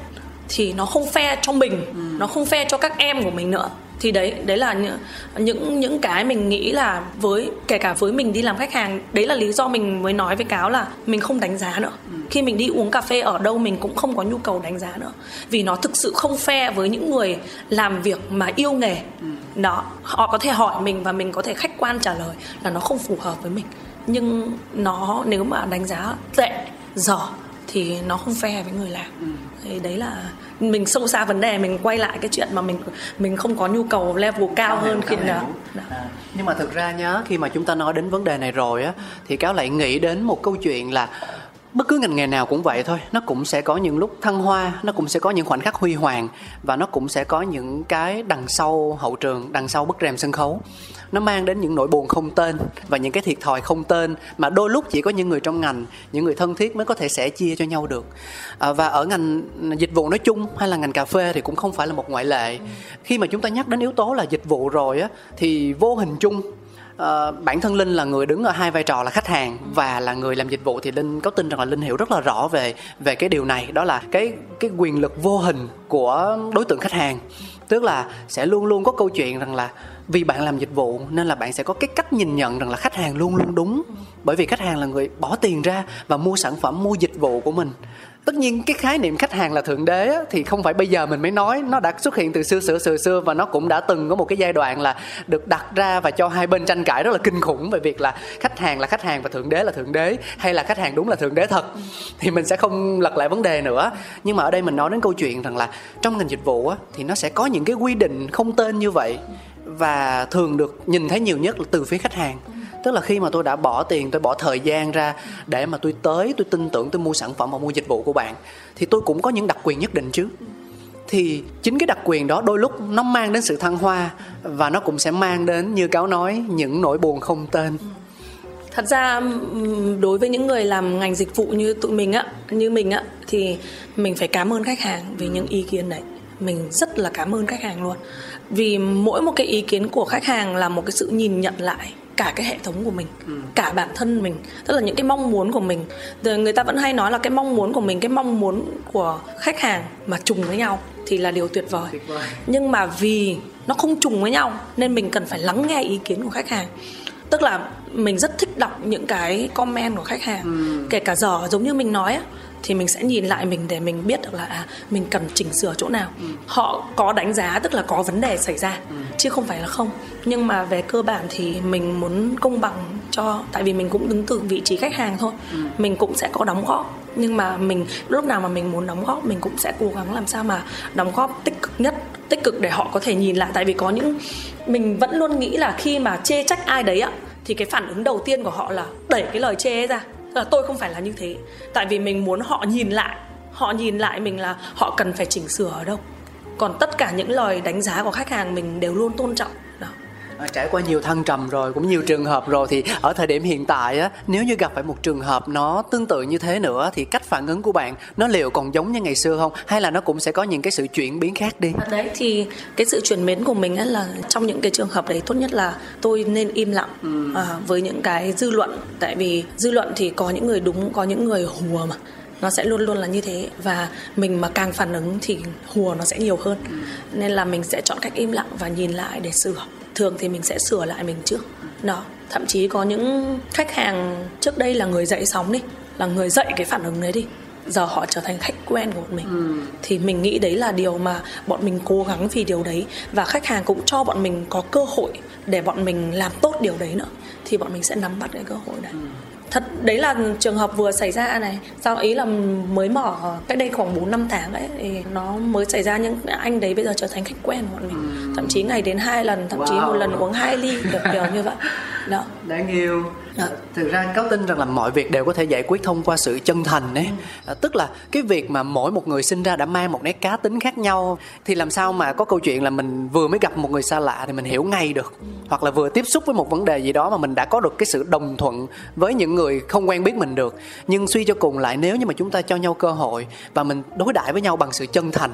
thì nó không fair cho mình nó không fair cho các em của mình nữa. Thì đấy đấy là những những những cái mình nghĩ là với kể cả với mình đi làm khách hàng đấy là lý do mình mới nói với cáo là mình không đánh giá nữa. Khi mình đi uống cà phê ở đâu mình cũng không có nhu cầu đánh giá nữa. Vì nó thực sự không fair với những người làm việc mà yêu nghề. Đó họ có thể hỏi mình và mình có thể khách quan trả lời là nó không phù hợp với mình nhưng nó nếu mà đánh giá tệ dở thì nó không fair với người làm. Thì đấy là mình sâu xa vấn đề mình quay lại cái chuyện mà mình mình không có nhu cầu level cao hơn khi Đó. À, nhưng mà thực ra nhá khi mà chúng ta nói đến vấn đề này rồi á thì cáo lại nghĩ đến một câu chuyện là bất cứ ngành nghề nào cũng vậy thôi nó cũng sẽ có những lúc thăng hoa nó cũng sẽ có những khoảnh khắc huy hoàng và nó cũng sẽ có những cái đằng sau hậu trường đằng sau bức rèm sân khấu. Nó mang đến những nỗi buồn không tên và những cái thiệt thòi không tên mà đôi lúc chỉ có những người trong ngành những người thân thiết mới có thể sẻ chia cho nhau được. À, và ở ngành dịch vụ nói chung hay là ngành cà phê thì cũng không phải là một ngoại lệ. Khi mà chúng ta nhắc đến yếu tố là dịch vụ rồi á thì vô hình chung Ờ, bản thân linh là người đứng ở hai vai trò là khách hàng và là người làm dịch vụ. Thì linh có tin rằng là linh hiểu rất là rõ về về cái điều này. Đó là cái cái quyền lực vô hình của đối tượng khách hàng. Tức là sẽ luôn luôn có câu chuyện rằng là vì bạn làm dịch vụ nên là bạn sẽ có cái cách nhìn nhận rằng là khách hàng luôn luôn đúng. Bởi vì khách hàng là người bỏ tiền ra và mua sản phẩm, mua dịch vụ của mình tất nhiên cái khái niệm khách hàng là thượng đế á, thì không phải bây giờ mình mới nói. Nó đã xuất hiện từ xưa xưa xưa xưa và nó cũng đã từng có một cái giai đoạn là được đặt ra và cho hai bên tranh cãi rất là kinh khủng về việc là khách hàng là khách hàng và thượng đế là thượng đế hay là khách hàng đúng là thượng đế thật. Thì mình sẽ không lật lại vấn đề nữa. Nhưng mà ở đây mình nói đến câu chuyện rằng là trong ngành dịch vụ á, thì nó sẽ có những cái quy định không tên như vậy và thường được nhìn thấy nhiều nhất là từ phía khách hàng tức là khi mà tôi đã bỏ tiền, tôi bỏ thời gian ra để mà tôi tới, tôi tin tưởng, tôi mua sản phẩm và mua dịch vụ của bạn, thì tôi cũng có những đặc quyền nhất định chứ. Thì chính cái đặc quyền đó đôi lúc nó mang đến sự thăng hoa và nó cũng sẽ mang đến, như cáo nói, những nỗi buồn không tên. Thật ra đối với những người làm ngành dịch vụ như tụi mình á, như mình á, thì mình phải cảm ơn khách hàng vì những ý kiến đấy. Mình rất là cảm ơn khách hàng luôn. Vì mỗi một cái ý kiến của khách hàng là một cái sự nhìn nhận lại cả cái hệ thống của mình ừ. cả bản thân mình tức là những cái mong muốn của mình rồi người ta vẫn hay nói là cái mong muốn của mình cái mong muốn của khách hàng mà trùng với nhau thì là điều tuyệt vời. tuyệt vời nhưng mà vì nó không trùng với nhau nên mình cần phải lắng nghe ý kiến của khách hàng tức là mình rất thích đọc những cái comment của khách hàng ừ. kể cả giờ giống như mình nói á thì mình sẽ nhìn lại mình để mình biết được là à, mình cần chỉnh sửa chỗ nào ừ. họ có đánh giá tức là có vấn đề xảy ra ừ. chứ không phải là không nhưng mà về cơ bản thì mình muốn công bằng cho tại vì mình cũng đứng từ vị trí khách hàng thôi ừ. mình cũng sẽ có đóng góp nhưng mà mình lúc nào mà mình muốn đóng góp mình cũng sẽ cố gắng làm sao mà đóng góp tích cực nhất tích cực để họ có thể nhìn lại tại vì có những mình vẫn luôn nghĩ là khi mà chê trách ai đấy ạ thì cái phản ứng đầu tiên của họ là đẩy cái lời chê ấy ra là tôi không phải là như thế. Tại vì mình muốn họ nhìn lại. Họ nhìn lại mình là họ cần phải chỉnh sửa ở đâu. Còn tất cả những lời đánh giá của khách hàng mình đều luôn tôn trọng. À, trải qua nhiều thăng trầm rồi cũng nhiều trường hợp rồi thì ở thời điểm hiện tại á nếu như gặp phải một trường hợp nó tương tự như thế nữa thì cách phản ứng của bạn nó liệu còn giống như ngày xưa không? Hay là nó cũng sẽ có những cái sự chuyển biến khác đi? Đấy thì cái sự chuyển biến của mình á là trong những cái trường hợp đấy tốt nhất là tôi nên im lặng ừ. à, với những cái dư luận. Tại vì dư luận thì có những người đúng có những người hùa mà nó sẽ luôn luôn là như thế. Và mình mà càng phản ứng thì hùa nó sẽ nhiều hơn. Ừ. nên là mình sẽ chọn cách im lặng và nhìn lại để sửa thường thì mình sẽ sửa lại mình trước. Đó thậm chí có những khách hàng trước đây là người dạy sóng đi là người dạy cái phản ứng đấy đi. Giờ họ trở thành khách quen của bọn mình. Ừ. thì mình nghĩ đấy là điều mà bọn mình cố gắng vì điều đấy. Và khách hàng cũng cho bọn mình có cơ hội để bọn mình làm tốt điều đấy nữa. Thì bọn mình sẽ nắm bắt cái cơ hội đấy. Ừ thật đấy là trường hợp vừa xảy ra này. Sau ý là mới mở cách đây khoảng 4 năm tháng ấy thì nó mới xảy ra nhưng anh đấy bây giờ trở thành khách quen của bọn mình. Ừ. thậm chí ngày đến hai lần thậm wow. chí một lần uống hai ly kiểu kiểu như vậy. Đó. Đáng yêu à. thực ra cáo tin rằng là mọi việc đều có thể giải quyết thông qua sự chân thành đấy ừ. à, tức là cái việc mà mỗi một người sinh ra đã mang một nét cá tính khác nhau thì làm sao mà có câu chuyện là mình vừa mới gặp một người xa lạ thì mình hiểu ngay được hoặc là vừa tiếp xúc với một vấn đề gì đó mà mình đã có được cái sự đồng thuận với những người không quen biết mình được nhưng suy cho cùng lại nếu như mà chúng ta cho nhau cơ hội và mình đối đãi với nhau bằng sự chân thành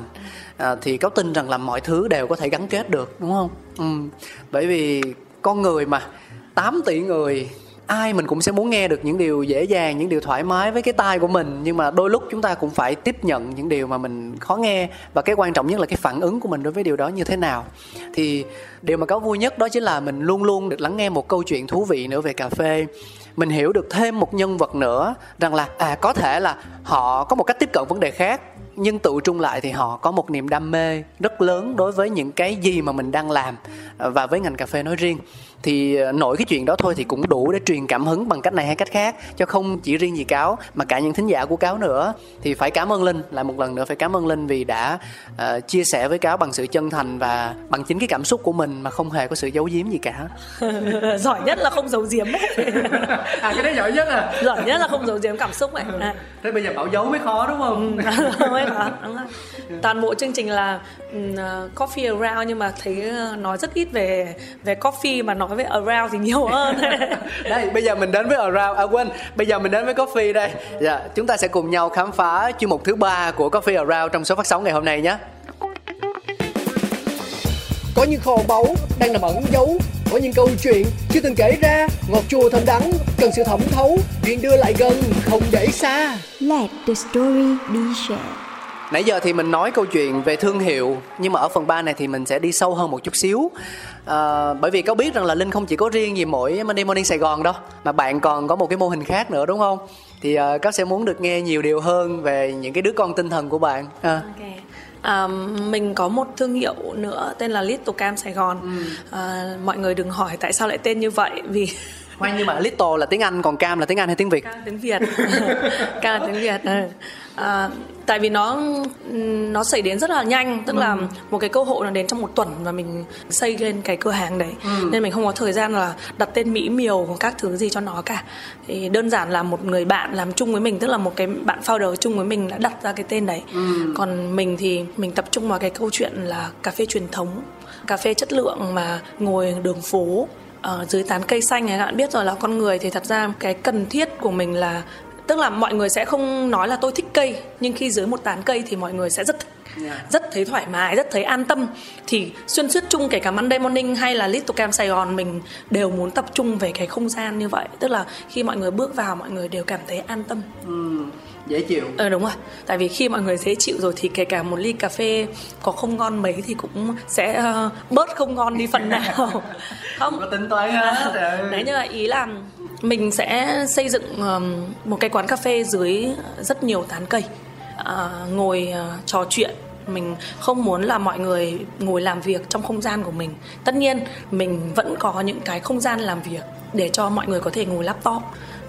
à, thì cáo tin rằng là mọi thứ đều có thể gắn kết được đúng không ừ. bởi vì con người mà 8 tỷ người ai mình cũng sẽ muốn nghe được những điều dễ dàng, những điều thoải mái với cái tai của mình, nhưng mà đôi lúc chúng ta cũng phải tiếp nhận những điều mà mình khó nghe, và cái quan trọng nhất là cái phản ứng của mình đối với điều đó như thế nào. Thì điều mà có vui nhất đó chính là mình luôn luôn được lắng nghe một câu chuyện thú vị nữa về cà phê. Mình hiểu được thêm một nhân vật nữa, rằng là à có thể là họ có một cách tiếp cận vấn đề khác, nhưng tự trung lại thì họ có một niềm đam mê rất lớn đối với những cái gì mà mình đang làm à, và với ngành cà phê nói riêng thì ờ, nội cái chuyện đó thôi thì cũng đủ để truyền cảm hứng bằng cách này hay cách khác cho không chỉ riêng gì cáo mà cả những thính giả của cáo nữa. Thì phải cảm ơn linh lại một lần nữa phải cảm ơn linh vì đã uh, chia sẻ với cáo bằng sự chân thành và bằng chính cái cảm xúc của mình mà không hề có sự giấu giếm gì cả. Giỏi nhất là không giấu giếm. À cái đấy giỏi nhất à? Giỏi nhất là không giấu giếm cảm xúc này à. thế bây giờ bảo giấu mới khó đúng không? Ừ, mới khó đúng rồi. toàn bộ chương trình là uh, coffee around nhưng mà thấy nói rất ít về về coffee mà nói với around thì nhiều hơn. Đây bây giờ mình đến với around à quên bây giờ mình đến với coffee đây. Dạ chúng ta sẽ cùng nhau khám phá chuyên mục thứ ba của coffee around trong số phát sóng ngày hôm nay nhé. Có những kho báu đang nằm ẩn giấu có những câu chuyện chưa từng kể ra. Ngọt chua thơm đắng cần sự thẩm thấu. Chuyện đưa lại gần không để xa. Let the story be shared Nãy giờ thì mình nói câu chuyện về thương hiệu nhưng mà ở phần 3 này thì mình sẽ đi sâu hơn một chút xíu. À, bởi vì có biết rằng là Linh không chỉ có riêng gì mỗi Monday Morning Sài Gòn đâu mà bạn còn có một cái mô hình khác nữa đúng không? Thì uh, các sẽ muốn được nghe nhiều điều hơn về những cái đứa con tinh thần của bạn. À. Okay. À, mình có một thương hiệu nữa tên là Little Cam Sài Gòn. Ừ. À, mọi người đừng hỏi tại sao lại tên như vậy vì Khoan nhưng mà little là tiếng Anh còn cam là tiếng Anh hay tiếng Việt? Cam tiếng Việt. cam tiếng Việt. Ừ. À, tại vì nó nó xảy đến rất là nhanh tức ừ. là một cái cơ hội nó đến trong một tuần và mình xây lên cái cửa hàng đấy ừ. nên mình không có thời gian là đặt tên mỹ miều các thứ gì cho nó cả thì đơn giản là một người bạn làm chung với mình tức là một cái bạn founder chung với mình đã đặt ra cái tên đấy ừ. còn mình thì mình tập trung vào cái câu chuyện là cà phê truyền thống cà phê chất lượng mà ngồi đường phố ở dưới tán cây xanh này các bạn biết rồi là con người thì thật ra cái cần thiết của mình là, tức là mọi người sẽ không nói là tôi thích cây, nhưng khi dưới một tán cây thì mọi người sẽ rất Yeah. rất thấy thoải mái rất thấy an tâm. Thì xuyên suốt chung kể cả Monday Morning hay là Little Camp Sài Gòn mình đều muốn tập trung về cái không gian như vậy. Tức là khi mọi người bước vào mọi người đều cảm thấy an tâm. Ừ, dễ chịu. Ờ đúng rồi. Tại vì khi mọi người dễ chịu rồi thì kể cả một ly cà phê có không ngon mấy thì cũng sẽ uh, bớt không ngon đi phần nào. Không có tính toán hết đấy nhưng mà ý là mình sẽ xây dựng một cái quán cà phê dưới rất nhiều tán cây à, ngồi uh, trò chuyện mình không muốn là mọi người ngồi làm việc trong không gian của mình. Tất nhiên mình vẫn có những cái không gian làm việc để cho mọi người có thể ngồi laptop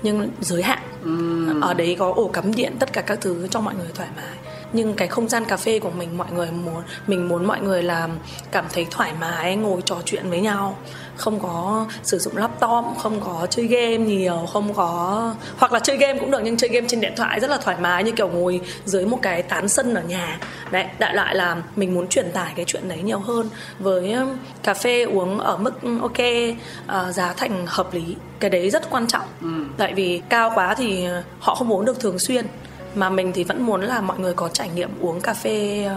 nhưng giới hạn. Uhm. ở đấy có ổ cắm điện tất cả các thứ cho mọi người thoải mái nhưng cái không gian cà phê của mình mọi người muốn mình muốn mọi người làm cảm thấy thoải mái ngồi trò chuyện với nhau. Không có sử dụng laptop không có chơi game nhiều không có hoặc là chơi game cũng được nhưng chơi game trên điện thoại rất là thoải mái như kiểu ngồi dưới một cái tán sân ở nhà. Đấy đại loại là mình muốn truyền tải cái chuyện đấy nhiều hơn. Với um, cà phê uống ở mức ok uh, giá thành hợp lý. Cái đấy rất quan trọng. Ừ. tại vì cao quá thì họ không uống được thường xuyên mà mình thì vẫn muốn là mọi người có trải nghiệm uống cà phê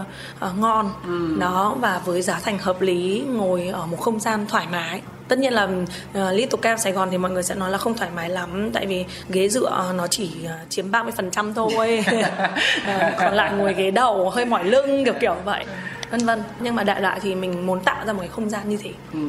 uh, ngon. Ừ. đó và với giá thành hợp lý ngồi ở một không gian thoải mái. Tất nhiên là uh, Little Cam Sài Gòn thì mọi người sẽ nói là không thoải mái lắm tại vì ghế dựa nó chỉ uh, chiếm 30% thôi. Uh, còn lại ngồi ghế đầu hơi mỏi lưng kiểu kiểu vậy. Vân vân. Nhưng mà đại loại thì mình muốn tạo ra một cái không gian như thế. Ừ.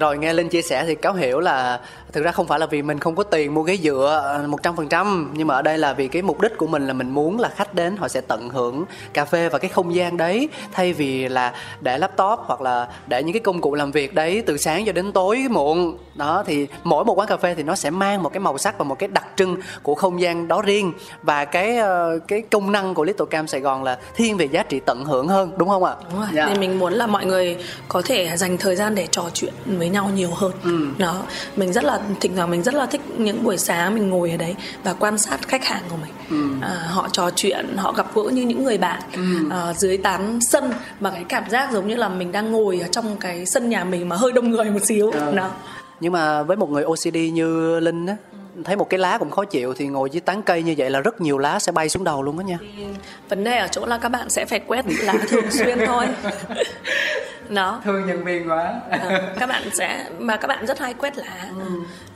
rồi nghe linh chia sẻ thì cáo hiểu là thực ra không phải là vì mình không có tiền mua ghế dựa một trăm phần trăm nhưng mà ở đây là vì cái mục đích của mình là mình muốn là khách đến họ sẽ tận hưởng cà phê và cái không gian đấy thay vì là để laptop hoặc là để những cái công cụ làm việc đấy từ sáng cho đến tối muộn đó thì mỗi một quán cà phê thì nó sẽ mang một cái màu sắc và một cái đặc trưng của không gian đó riêng và cái ờ, cái công năng của Little Cam Sài Gòn là thiên về giá trị tận hưởng hơn đúng không ạ? Đúng rồi. Yeah. Dạ. Thì mình muốn là mọi người có thể dành thời gian để trò chuyện với nhau nhiều hơn. Ừ. Đó, mình rất là thỉnh thoảng mình rất là thích những buổi sáng mình ngồi ở đấy và quan sát khách hàng của mình. Ừ. À, họ trò chuyện, họ gặp gỡ như những người bạn ừ. à, dưới tán sân mà cái cảm giác giống như là mình đang ngồi ở trong cái sân nhà mình mà hơi đông người một xíu. Ừ. Đó nhưng mà với một người OCD như Linh á thấy một cái lá cũng khó chịu thì ngồi dưới tán cây như vậy là rất nhiều lá sẽ bay xuống đầu luôn đó nha vấn đề ở chỗ là các bạn sẽ phải quét lá thường xuyên thôi đó. Thương nhân viên quá. À, các bạn sẽ mà các bạn rất hay quét lá. Ừ.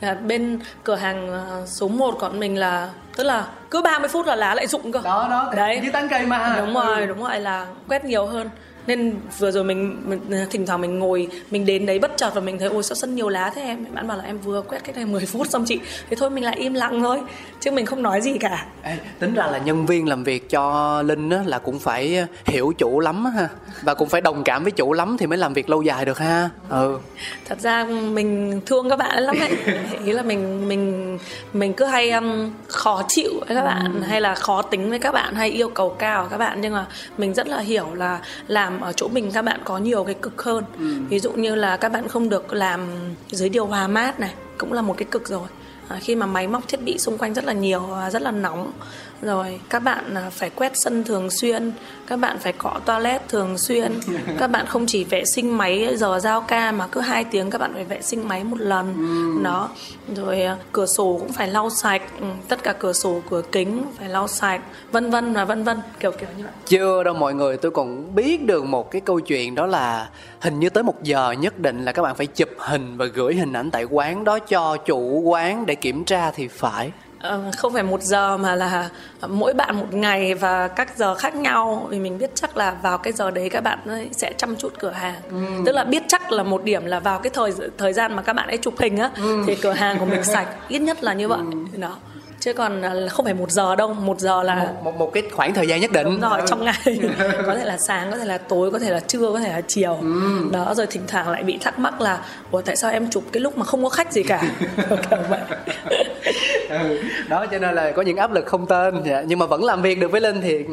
à, bên cửa hàng ờ, số 1 còn mình là tức là cứ 30 phút là lá lại rụng cơ. Đó đó. Đấy. Dưới tán cây mà. Đúng rồi ừ. đúng rồi là quét nhiều hơn nên vừa rồi mình, mình thỉnh thoảng mình ngồi mình đến đấy bất chợt và mình thấy ôi sao sân nhiều lá thế em? Bạn bảo là em vừa quét cách đây 10 phút xong chị. Thế thôi mình lại im lặng thôi chứ mình không nói gì cả. Ê, tính ra là nhân viên làm việc cho linh á, là cũng phải hiểu chủ lắm ha và cũng phải đồng cảm với chủ lắm thì mới làm việc lâu dài được ha. Ừ. Thật ra mình thương các bạn lắm ấy ý là mình mình mình cứ hay um, khó chịu với các bạn ừ. hay là khó tính với các bạn hay yêu cầu cao các bạn nhưng mà mình rất là hiểu là làm ở chỗ mình các bạn có nhiều cái cực hơn ừ. ví dụ như là các bạn không được làm dưới điều hòa mát này cũng là một cái cực rồi à, khi mà máy móc thiết bị xung quanh rất là nhiều và rất là nóng rồi các bạn à, phải quét sân thường xuyên các bạn phải cọ toilet thường xuyên các bạn không chỉ vệ sinh máy giờ giao ca mà cứ hai tiếng các bạn phải vệ sinh máy một lần. Ừ. đó. Rồi à, cửa sổ cũng phải lau sạch ừ, tất cả cửa sổ cửa kính phải lau sạch vân vân và vân vân kiểu kiểu như vậy. Chưa đâu mọi người tôi còn biết được một cái câu chuyện đó là hình như tới một giờ nhất định là các bạn phải chụp hình và gửi hình ảnh tại quán đó cho chủ quán để kiểm tra thì phải không phải một giờ mà là mỗi bạn một ngày và các giờ khác nhau. Vì mình biết chắc là vào cái giờ đấy các bạn ấy sẽ chăm chút cửa hàng. Ừ. tức là biết chắc là một điểm là vào cái thời thời gian mà các bạn ấy chụp hình á Ừ. thì cửa hàng của mình sạch. Ít nhất là như vậy. Đó chứ còn là không phải một giờ đâu một giờ là một, một một cái khoảng thời gian nhất định. Đúng rồi Ừ. trong ngày. Có thể là sáng có thể là tối có thể là trưa có thể là chiều. Ừ. đó rồi thỉnh thoảng lại bị thắc mắc là ủa tại sao em chụp cái lúc mà không có khách gì cả? Ừ. đó cho nên là có những áp lực không tên. Dạ. nhưng mà vẫn làm việc được với linh thì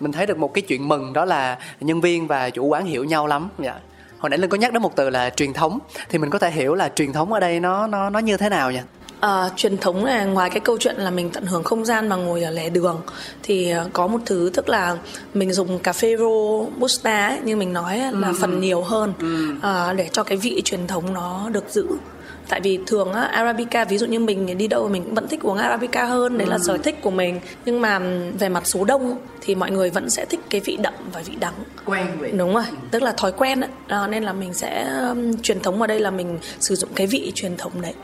mình thấy được một cái chuyện mừng đó là nhân viên và chủ quán hiểu nhau lắm. Dạ. Hồi nãy linh có nhắc đến một từ là truyền thống. Thì mình có thể hiểu là truyền thống ở đây nó nó nó như thế nào nha À, truyền thống là ngoài cái câu chuyện là mình tận hưởng không gian và ngồi ở lề đường thì à, có một thứ tức là mình dùng cà phê robusta ấy, như mình nói là phần nhiều hơn. À, để cho cái vị truyền thống nó được giữ tại vì thường á, arabica ví dụ như mình đi đâu mình cũng vẫn thích uống arabica hơn đấy là sở thích của mình. Nhưng mà về mặt số đông thì mọi người vẫn sẽ thích cái vị đậm và vị đắng. Quen vậy. Đúng rồi tức là thói quen ấy. Đó, nên là mình sẽ um, truyền thống ở đây là mình sử dụng cái vị truyền thống đấy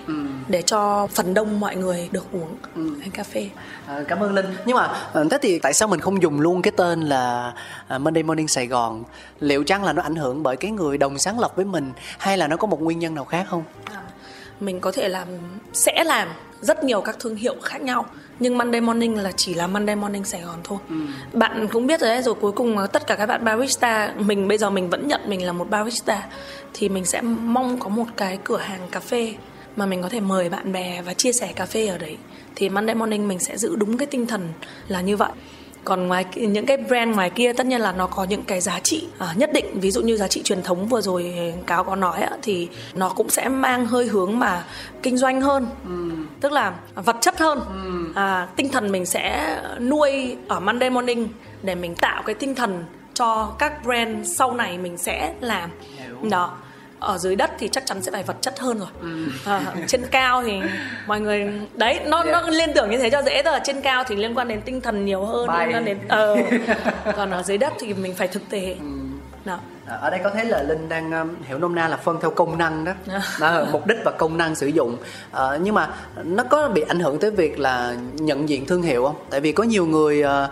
để cho phần đông mọi người được uống cái cà phê. À, cảm ơn linh. Nhưng mà à, thế thì tại sao mình không dùng luôn cái tên là à, Monday Morning Sài Gòn? Liệu chăng là nó ảnh hưởng bởi cái người đồng sáng lập với mình hay là nó có một nguyên nhân nào khác không mình có thể làm sẽ làm rất nhiều các thương hiệu khác nhau. Nhưng Monday Morning là chỉ là Monday Morning Sài Gòn thôi. Bạn cũng biết rồi đấy rồi cuối cùng tất cả các bạn barista mình bây giờ mình vẫn nhận mình là một barista thì mình sẽ mong có một cái cửa hàng cà phê mà mình có thể mời bạn bè và chia sẻ cà phê ở đấy. Thì Monday Morning mình sẽ giữ đúng cái tinh thần là như vậy còn ngoài những cái brand ngoài kia tất nhiên là nó có những cái giá trị à, nhất định. Ví dụ như giá trị truyền thống vừa rồi cáo có nói ạ, thì nó cũng sẽ mang hơi hướng mà kinh doanh hơn. Tức là vật chất hơn. À, tinh thần mình sẽ nuôi ở Monday Morning để mình tạo cái tinh thần cho các brand sau này mình sẽ làm. Đó ở dưới đất thì chắc chắn sẽ phải vật chất hơn rồi. À, trên cao thì mọi người đấy nó nó liên tưởng như thế cho dễ rồi trên cao thì liên quan đến tinh thần nhiều hơn Bay. liên quan đến ờ. Còn ở dưới đất thì mình phải thực tế. Đó. À, ở đây có thấy là linh đang um, hiểu nôm na là phân theo công năng đó. À. mục đích và công năng sử dụng. Ờ, nhưng mà nó có bị ảnh hưởng tới việc là nhận diện thương hiệu không? Tại vì có nhiều người ờ,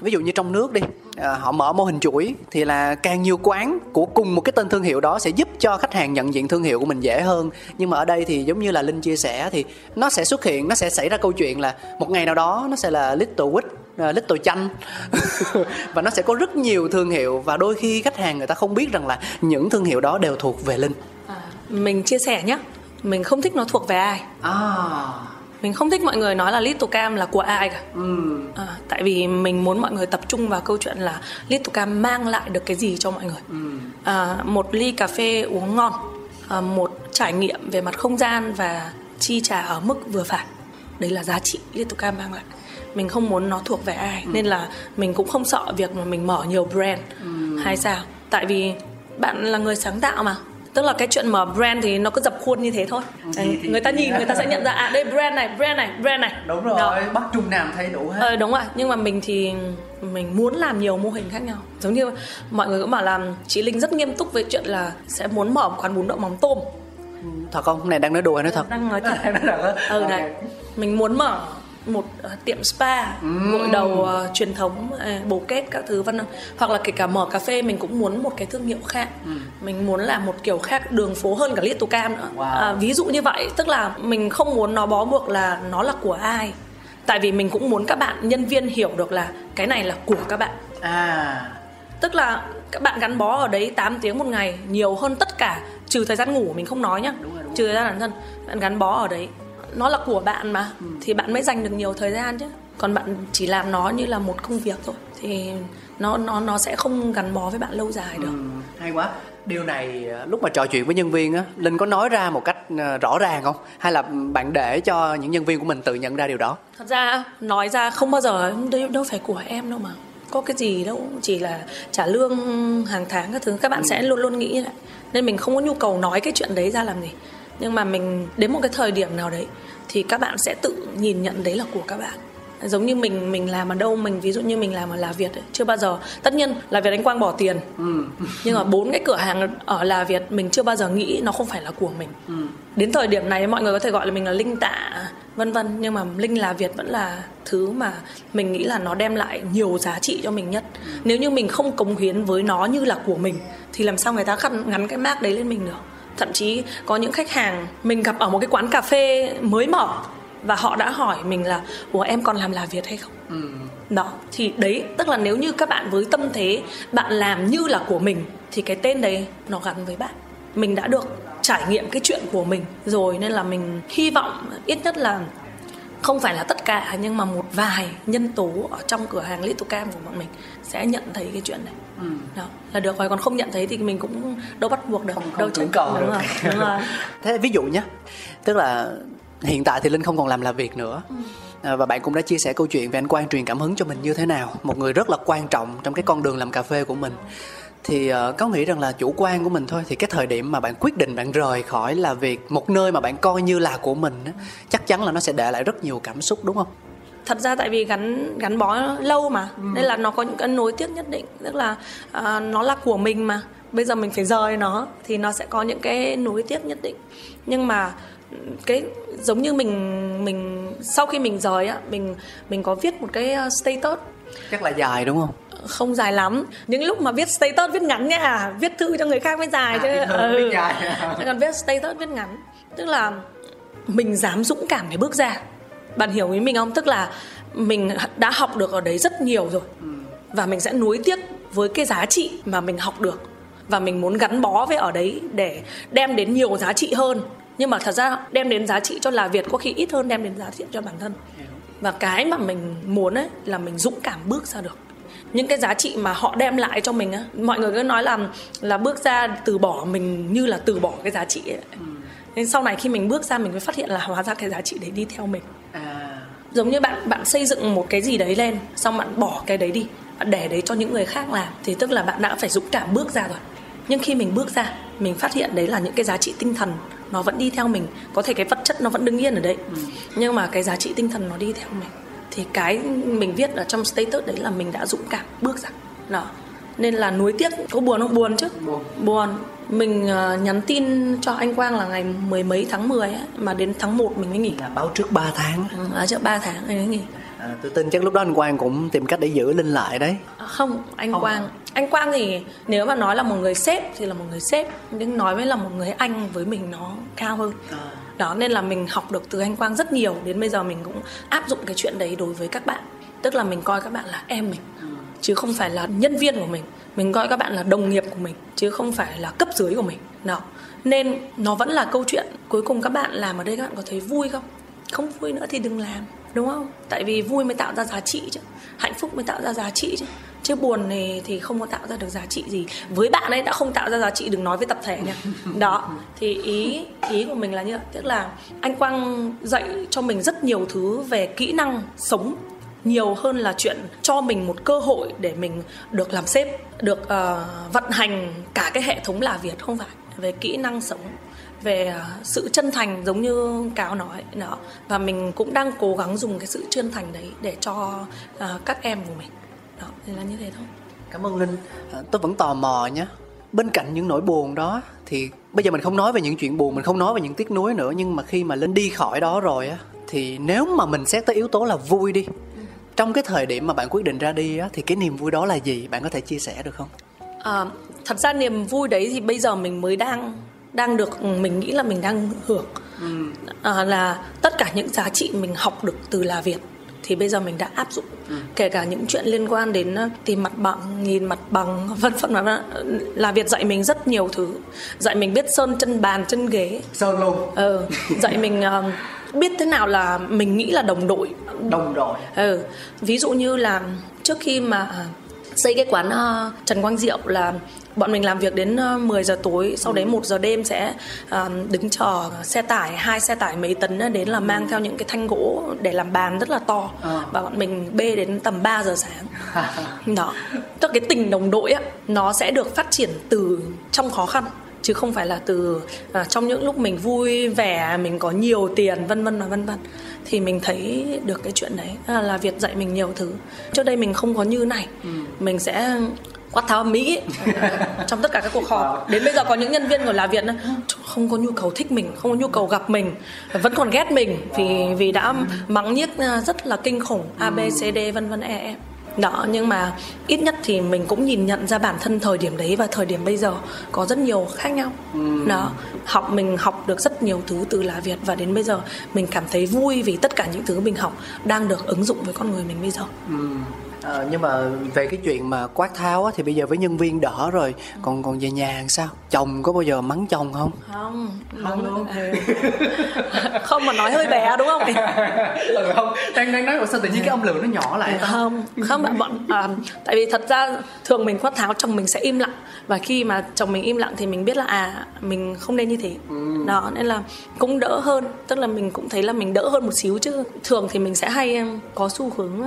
ví dụ như trong nước đi họ mở mô hình chuỗi thì là càng nhiều quán của cùng một cái tên thương hiệu đó sẽ giúp cho khách hàng nhận diện thương hiệu của mình dễ hơn. Nhưng mà ở đây thì giống như là linh chia sẻ thì nó sẽ xuất hiện nó sẽ xảy ra câu chuyện là một ngày nào đó nó sẽ là little quýt uh, little chanh. Và nó sẽ có rất nhiều thương hiệu và đôi khi khách hàng người ta không biết rằng là những thương hiệu đó đều thuộc về linh. À, mình chia sẻ nhé mình không thích nó thuộc về ai. À mình không thích mọi người nói là Little Cam là của ai cả. Ừ. À, tại vì mình muốn mọi người tập trung vào câu chuyện là Little Cam mang lại được cái gì cho mọi người. À, một ly cà phê uống ngon à, một trải nghiệm về mặt không gian và chi trả ở mức vừa phải. Đấy là giá trị Little Cam mang lại. Mình không muốn nó thuộc về ai nên là mình cũng không sợ việc mà mình mở nhiều brand hay sao. Tại vì bạn là người sáng tạo mà tức là cái chuyện mở brand thì nó cứ dập khuôn như thế thôi Thì- thì- người ta nhìn người ta sẽ nhận ra à đây brand này brand này brand này đúng rồi Đó. bắt trung nam thấy đủ hết Ờ đúng rồi, nhưng mà mình thì mình muốn làm nhiều mô hình khác nhau. Giống như mọi người cũng bảo là chị Linh rất nghiêm túc về chuyện là sẽ muốn mở một quán bún đậu mắm tôm. thật không Hôm này đang nói đùa hay nói thật Đang nói thật. Ừ đấy. Mình muốn mở một ờ, tiệm spa gội đầu ờ, truyền thống ờ, bồ kết các thứ vân hoặc là kể cả mở cà phê mình cũng muốn một cái thương hiệu khác. Mình muốn làm một kiểu khác đường phố hơn cả Little Cam nữa. Wow. à, ví dụ như vậy tức là mình không muốn nó bó buộc là nó là của ai. Tại vì mình cũng muốn các bạn nhân viên hiểu được là cái này là của các bạn. À. Tức là các bạn gắn bó ở đấy 8 tiếng một ngày nhiều hơn tất cả trừ thời gian ngủ mình không nói nhá. Đúng rồi, đúng trừ thời gian bản thân bạn gắn bó ở đấy nó là của bạn mà Ừ. thì bạn mới dành được nhiều thời gian chứ. Còn bạn chỉ làm nó như là một công việc thôi thì nó nó nó sẽ không gắn bó với bạn lâu dài được. Ừ, hay quá. Điều này à, lúc mà trò chuyện với nhân viên á linh có nói ra một cách à, rõ ràng không? Hay là bạn để cho những nhân viên của mình tự nhận ra điều đó? Thật ra nói ra không bao giờ đâu, đâu phải của em đâu mà. Có cái gì đâu chỉ là trả lương hàng tháng các thứ. Các bạn sẽ luôn luôn nghĩ như vậy nên mình không có nhu cầu nói cái chuyện đấy ra làm gì nhưng mà mình đến một cái thời điểm nào đấy thì các bạn sẽ tự nhìn nhận đấy là của các bạn. Giống như mình mình làm ở đâu mình ví dụ như mình làm ở là việt ấy, chưa bao giờ tất nhiên là việt anh quang bỏ tiền. Nhưng mà bốn cái cửa hàng ở là việt mình chưa bao giờ nghĩ nó không phải là của mình. Đến thời điểm này mọi người có thể gọi là mình là linh tạ vân vân. Nhưng mà linh là việt vẫn là thứ mà mình nghĩ là nó đem lại nhiều giá trị cho mình nhất. Nếu như mình không cống hiến với nó như là của mình thì làm sao người ta gắn, gắn cái mác đấy lên mình được thậm chí có những khách hàng mình gặp ở một cái quán cà phê mới mở và họ đã hỏi mình là ủa em còn làm là việt hay không ừ. đó thì đấy tức là nếu như các bạn với tâm thế bạn làm như là của mình thì cái tên đấy nó gắn với bạn mình đã được trải nghiệm cái chuyện của mình rồi nên là mình hy vọng ít nhất là không phải là tất cả nhưng mà một vài nhân tố ở trong cửa hàng Little Cam của bọn mình sẽ nhận thấy cái chuyện này ừ. đó là được rồi còn không nhận thấy thì mình cũng đâu bắt buộc được không, không đâu cưỡng cầu đúng được rồi, đúng rồi. thế ví dụ nhé tức là hiện tại thì linh không còn làm là việc nữa ừ. À, và bạn cũng đã chia sẻ câu chuyện về anh Quang truyền cảm hứng cho mình như thế nào một người rất là quan trọng trong cái con đường làm cà phê của mình thì uh, có nghĩ rằng là chủ quan của mình thôi. Thì cái thời điểm mà bạn quyết định bạn rời khỏi là việc một nơi mà bạn coi như là của mình á, chắc chắn là nó sẽ để lại rất nhiều cảm xúc đúng không? Thật ra tại vì gắn gắn bó lâu mà ừ. nên là nó có những cái nối tiếc nhất định. Tức là uh, nó là của mình mà bây giờ mình phải rời nó thì nó sẽ có những cái nối tiếc nhất định. Nhưng mà cái giống như mình mình sau khi mình rời á mình mình có viết một cái ờ, status. Chắc là dài đúng không không dài lắm. Những lúc mà viết status viết ngắn nha viết thư cho người khác mới dài à, chứ. ừ. viết dài. Còn viết status viết ngắn. Tức là mình dám dũng cảm để bước ra. Bạn hiểu ý mình không? Tức là mình đã học được ở đấy rất nhiều rồi. Ừ. và mình sẽ nuối tiếc với cái giá trị mà mình học được. Và mình muốn gắn bó với ở đấy để đem đến nhiều giá trị hơn. Nhưng mà thật ra đem đến giá trị cho là việt có khi ít hơn đem đến giá trị cho bản thân. Và cái mà mình muốn ấy là mình dũng cảm bước ra được những cái giá trị mà họ đem lại cho mình á mọi người cứ nói là là bước ra từ bỏ mình như là từ bỏ cái giá trị ấy. Ừ. nên sau này khi mình bước ra mình mới phát hiện là hóa ra cái giá trị đấy đi theo mình à. giống như bạn bạn xây dựng một cái gì đấy lên xong bạn bỏ cái đấy đi để đấy cho những người khác làm thì tức là bạn đã phải dũng cảm bước ra rồi nhưng khi mình bước ra mình phát hiện đấy là những cái giá trị tinh thần nó vẫn đi theo mình có thể cái vật chất nó vẫn đứng yên ở đấy ừ. nhưng mà cái giá trị tinh thần nó đi theo mình thì cái mình viết ở trong status đấy là mình đã dũng cảm bước ra. Đó. Nên là nuối tiếc có buồn không? Buồn chứ. Buồn, buồn. mình uh, nhắn tin cho anh Quang là ngày mười mấy tháng 10 ấy, mà đến tháng 1 mình mới nghỉ. Là báo trước 3 tháng. Ừ, báo trước 3 tháng anh mới nghỉ. À, tôi tin chắc lúc đó anh Quang cũng tìm cách để giữ linh lại đấy. À, không anh không. Quang. Anh Quang thì nếu mà nói là một người sếp thì là một người sếp nhưng nói với là một người anh với mình nó cao hơn. À đó, nên là mình học được từ anh Quang rất nhiều. Đến bây giờ mình cũng áp dụng cái chuyện đấy đối với các bạn. Tức là mình coi các bạn là em mình, chứ không phải là nhân viên của mình. Mình coi các bạn là đồng nghiệp của mình, chứ không phải là cấp dưới của mình. Nào nên nó vẫn là câu chuyện cuối cùng các bạn làm ở đây các bạn có thấy vui không? Không vui nữa thì đừng làm, đúng không? Tại vì vui mới tạo ra giá trị chứ. Hạnh phúc mới tạo ra giá trị chứ chứ buồn này thì không có tạo ra được giá trị gì. Với bạn ấy đã không tạo ra giá trị đừng nói với tập thể nha. Đó thì ý ý của mình là như vậy. Tức là anh quang dạy cho mình rất nhiều thứ về kỹ năng sống nhiều hơn là chuyện cho mình một cơ hội để mình được làm sếp được uh, vận hành cả cái hệ thống là việt không phải. Về kỹ năng sống về uh, sự chân thành giống như cáo nói. Đó và mình cũng đang cố gắng dùng cái sự chân thành đấy để cho uh, các em của mình đó thì là như thế thôi. Cảm ơn linh. À, tôi vẫn tò mò nhé. Bên cạnh những nỗi buồn đó thì bây giờ mình không nói về những chuyện buồn mình không nói về những tiếc nuối nữa nhưng mà khi mà linh đi khỏi đó rồi á thì nếu mà mình xét tới yếu tố là vui đi trong cái thời điểm mà bạn quyết định ra đi á thì cái niềm vui đó là gì? Bạn có thể chia sẻ được không? À, thật ra niềm vui đấy thì bây giờ mình mới đang đang được mình nghĩ là mình đang hưởng. Ừ. à, là tất cả những giá trị mình học được từ là việt thì bây giờ mình đã áp dụng. Ừ. kể cả những chuyện liên quan đến ờ, tìm mặt bằng nhìn mặt bằng vân vân mà là việt dạy mình rất nhiều thứ. Dạy mình biết sơn chân bàn chân ghế. Sơn luôn. Ừ, dạy mình uh, biết thế nào là mình nghĩ là đồng đội. Đồng đội. Ừ. ví dụ như là trước khi mà xây cái quán uh, Trần Quang Diệu là bọn mình làm việc đến 10 giờ tối sau đấy 1 giờ đêm sẽ uh, đứng chờ xe tải hai xe tải mấy tấn đến là mang theo những cái thanh gỗ để làm bàn rất là to. À. và bọn mình bê đến tầm 3 giờ sáng. Đó. Tức cái tình đồng đội á nó sẽ được phát triển từ trong khó khăn chứ không phải là từ à, trong những lúc mình vui vẻ mình có nhiều tiền vân vân và vân vân thì mình thấy được cái chuyện đấy. Là, là Việt dạy mình nhiều thứ. Trước đây mình không có như này. Ừ. mình sẽ quát tháo mỹ trong tất cả các cuộc họp đến bây giờ có những nhân viên của là việt không có nhu cầu thích mình không có nhu cầu gặp mình vẫn còn ghét mình. Vì vì đã mắng nhiếc rất là kinh khủng a b c d vân vân e f đó nhưng mà ít nhất thì mình cũng nhìn nhận ra bản thân thời điểm đấy và thời điểm bây giờ có rất nhiều khác nhau. Ừ. đó học mình học được rất nhiều thứ từ là việt và đến bây giờ mình cảm thấy vui vì tất cả những thứ mình học đang được ứng dụng với con người mình bây giờ. Ừ À, nhưng mà về cái chuyện mà quát tháo á, thì bây giờ với nhân viên đỡ rồi. Còn còn về nhà làm sao? Chồng có bao giờ mắng chồng không? Không không luôn. không mà nói hơi bé đúng không? Ừ, không. Đang đang nói sao tự nhiên cái âm lượng nó nhỏ lại? Không không bạn bọn à, tại vì thật ra thường mình quát tháo chồng mình sẽ im lặng. Và khi mà chồng mình im lặng thì mình biết là à mình không nên như thế. Ừ. đó nên là cũng đỡ hơn. Tức là mình cũng thấy là mình đỡ hơn một xíu chứ. Thường thì mình sẽ hay có xu hướng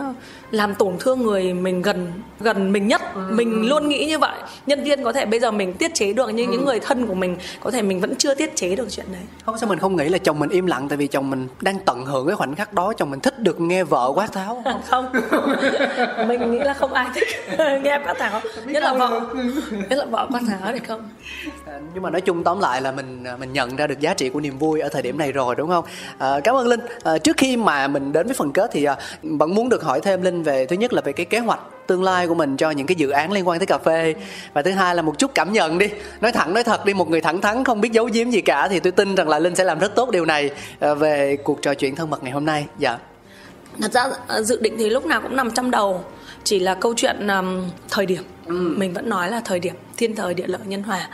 làm tổn thương người mình gần gần mình nhất. Ừ. mình luôn nghĩ như vậy. Nhân viên có thể bây giờ mình tiết chế được nhưng ừ. những người thân của mình có thể mình vẫn chưa tiết chế được chuyện đấy. Không sao mình không nghĩ là chồng mình im lặng tại vì chồng mình đang tận hưởng cái khoảnh khắc đó. Chồng mình thích được nghe vợ quát tháo. Không. Không mình nghĩ là không ai thích nghe quát tháo. Nhất là vợ. Nhất là vợ quát tháo thì không. À, nhưng mà nói chung tóm lại là mình à, mình nhận ra được giá trị của niềm vui ở thời điểm này rồi đúng không? À, cảm ơn linh. À, trước khi mà mình đến với phần kết thì à, vẫn muốn được hỏi thêm linh về thứ nhất là về cái kế hoạch tương lai của mình cho những cái dự án liên quan tới cà phê. Và thứ hai là một chút cảm nhận đi. Nói thẳng nói thật đi một người thẳng thắn không biết giấu giếm gì cả thì tôi tin rằng là linh sẽ làm rất tốt điều này à, về cuộc trò chuyện thân mật ngày hôm nay. Dạ. Thật ra à, dự định thì lúc nào cũng nằm trong đầu chỉ là câu chuyện um, thời điểm. Ừ. mình vẫn nói là thời điểm thiên thời địa lợi nhân hòa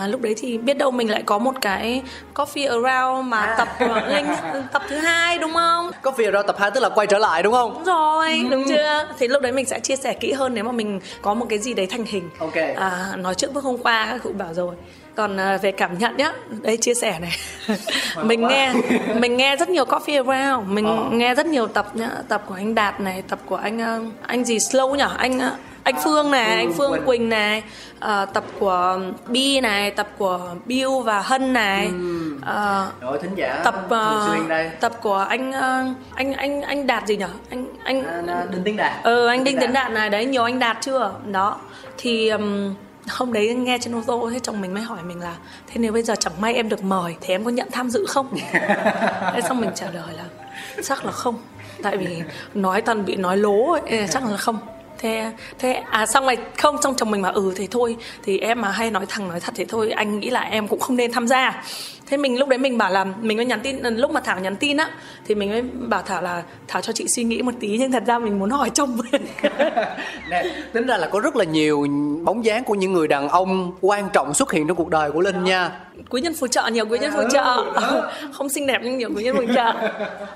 à, lúc đấy thì biết đâu mình lại có một cái coffee around mà à. tập linh tập thứ hai đúng không? Coffee around tập 2 tức là quay trở lại đúng không? Đúng rồi ừ. đúng chưa? Thì lúc đấy mình sẽ chia sẻ kỹ hơn nếu mà mình có một cái gì đấy thành hình. Ok. À, nói trước bước hôm qua các cụ bảo rồi. Còn à, về cảm nhận nhá đây chia sẻ này. Mình nghe mình nghe rất nhiều coffee around. Mình ờ. nghe rất nhiều tập nhá tập của anh đạt này tập của anh à, anh gì slow nhở? Anh à, anh Phương này, ừ, anh Phương Quỳnh, Quỳnh này, uh, tập của Bi này, tập của Bill và Hân này. Ừ. Uh, Rồi thính giả tập uh, đây. tập của anh uh, anh anh anh Đạt gì nhở? Anh anh à, Đinh Tiến Đạt. Ừ anh Đinh Tiến Đạt. Đạt này đấy, nhiều anh Đạt chưa? Đó. Thì um, hôm đấy nghe trên ô tô thế chồng mình mới hỏi mình là thế nếu bây giờ chẳng may em được mời thì em có nhận tham dự không thế xong mình trả lời là chắc là không tại vì nói toàn bị nói lố ấy, chắc là không thế thế à xong rồi không xong chồng mình mà ừ thì thôi. Thì em mà hay nói thẳng nói thật thì thôi anh nghĩ là em cũng không nên tham gia. Thế mình lúc đấy mình bảo là mình mới nhắn tin lúc mà thảo nhắn tin á thì mình mới bảo thảo là thảo cho chị suy nghĩ một tí nhưng thật ra mình muốn hỏi chồng nè tính ra là có rất là nhiều bóng dáng của những người đàn ông quan trọng xuất hiện trong cuộc đời của linh nha. Quý nhân phù trợ nhiều quý nhân phù trợ. Không xinh đẹp nhưng nhiều quý nhân phù trợ.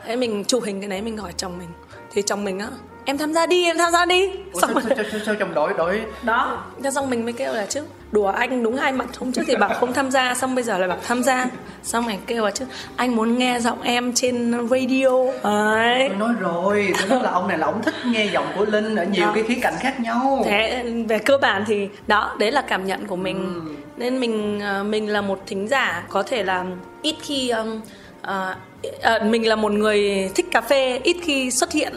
Thế mình chụp hình cái đấy mình hỏi chồng mình thì chồng mình á em tham gia đi em tham gia đi. Ủa, xong sao, sao, sao, sao chồng đổi đổi? Đó. Cho xong mình mới kêu là chứ đùa anh đúng hai mặt hôm trước thì bảo không tham gia xong bây giờ lại bảo tham gia. Xong mình kêu là chứ anh muốn nghe giọng em trên radio. Đấy. Tôi nói rồi tôi nói là ông này là ông thích nghe giọng của linh ở nhiều đó. cái khía cạnh khác nhau. Thế về cơ bản thì đó đấy là cảm nhận của mình. Ừ. nên mình ờ, mình là một thính giả có thể là ít khi um, uh, uh, mình là một người thích cà phê ít khi xuất hiện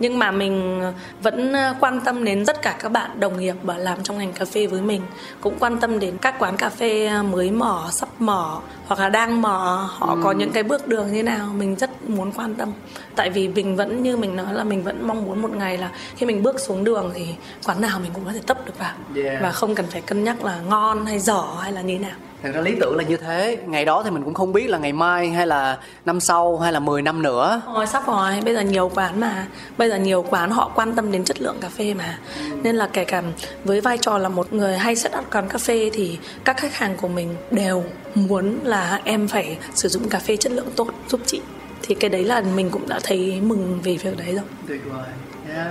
nhưng mà mình vẫn ờ, quan tâm đến tất cả các bạn đồng nghiệp và làm trong ngành cà phê với mình cũng quan tâm đến các quán cà phê ờ, mới mở sắp mở hoặc là đang mở họ ừ. có những cái bước đường như nào mình rất muốn quan tâm tại vì mình vẫn như mình nói là mình vẫn mong muốn một ngày là khi mình bước xuống đường thì quán nào mình cũng có thể tấp được vào yeah. và không cần phải cân nhắc là ngon hay dở hay là như nào thật ra lý tưởng là như thế. Ngày đó thì mình cũng không biết là ngày mai hay là năm sau hay là 10 năm nữa. Rồi sắp rồi. Bây giờ nhiều quán mà. Bây giờ nhiều quán họ quan tâm đến chất lượng cà phê mà. Nên là kể cả với vai trò là một người hay set up quán cà phê thì các khách hàng của mình đều muốn là em phải sử dụng cà phê chất lượng tốt giúp chị. Thì cái đấy là mình cũng đã thấy mừng về việc đấy rồi. Tuyệt vời. Yeah.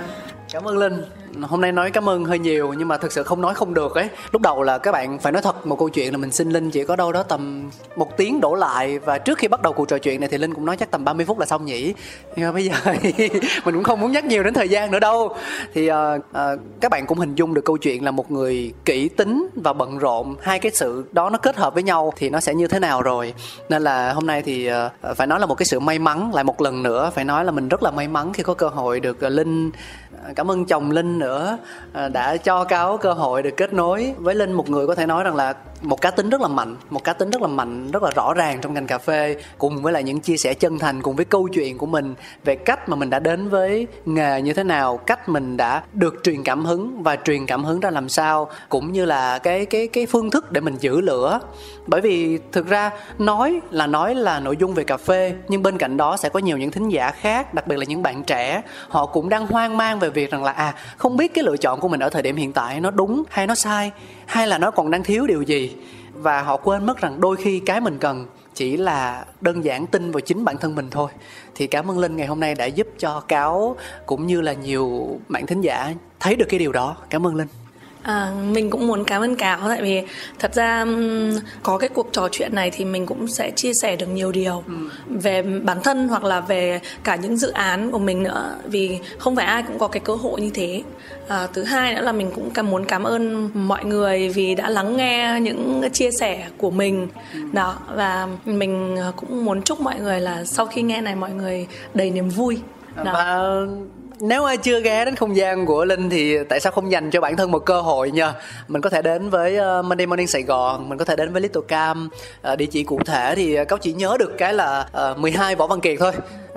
cảm ơn linh hôm nay nói cảm ơn hơi nhiều nhưng mà thực sự không nói không được ấy. Lúc đầu là các bạn phải nói thật một câu chuyện là mình xin linh chỉ có đâu đó tầm một tiếng đổ lại. Và trước khi bắt đầu cuộc trò chuyện này thì linh cũng nói chắc tầm 30 phút là xong nhỉ. Nhưng mà bây giờ mình cũng không muốn nhắc nhiều đến thời gian nữa đâu. Thì uh, uh, các bạn cũng hình dung được câu chuyện là một người kỹ tính và bận rộn. Hai cái sự đó nó kết hợp với nhau thì nó sẽ như thế nào rồi? Nên là hôm nay thì uh, phải nói là một cái sự may mắn lại một lần nữa. Phải nói là mình rất là may mắn khi có cơ hội được uh, linh cảm ơn chồng linh linh nữa à, đã cho cáo cơ hội được kết nối với linh, một người có thể nói rằng là một cá tính rất là mạnh, một cá tính rất là mạnh, rất là rõ ràng trong ngành cà phê, cùng với lại những chia sẻ chân thành, cùng với câu chuyện của mình về cách mà mình đã đến với nghề như thế nào, cách mình đã được truyền cảm hứng và truyền cảm hứng ra làm sao, cũng như là cái cái cái phương thức để mình giữ lửa. Bởi vì thực ra nói là nói là nội dung về cà phê, nhưng bên cạnh đó sẽ có nhiều những thính giả khác, đặc biệt là những bạn trẻ, họ cũng đang hoang mang về việc rằng là à không biết cái lựa chọn của mình ở thời điểm hiện tại nó đúng hay nó sai, hay là nó còn đang thiếu điều gì và họ quên mất rằng đôi khi cái mình cần chỉ là đơn giản tin vào chính bản thân mình thôi. Thì cảm ơn linh ngày hôm nay đã giúp cho cáo cũng như là nhiều bạn thính giả thấy được cái điều đó. Cảm ơn linh. À, mình cũng muốn cảm ơn cáo tại vì thật ra có cái cuộc trò chuyện này thì mình cũng sẽ chia sẻ được nhiều điều ừ. về bản thân hoặc là về cả những dự án của mình nữa vì không phải ai cũng có cái cơ hội như thế à, thứ hai nữa là mình cũng cảm muốn cảm ơn mọi người vì đã lắng nghe những chia sẻ của mình ừ. đó và mình cũng muốn chúc mọi người là sau khi nghe này mọi người đầy niềm vui đó. và nếu ai chưa ghé đến không gian của linh thì tại sao không dành cho bản thân một cơ hội nha mình có thể đến với ờ, monday morning sài gòn, mình có thể đến với little cam. Ờ, địa chỉ cụ thể thì ờ, các cáo chỉ nhớ được cái là 12 võ văn kiệt thôi.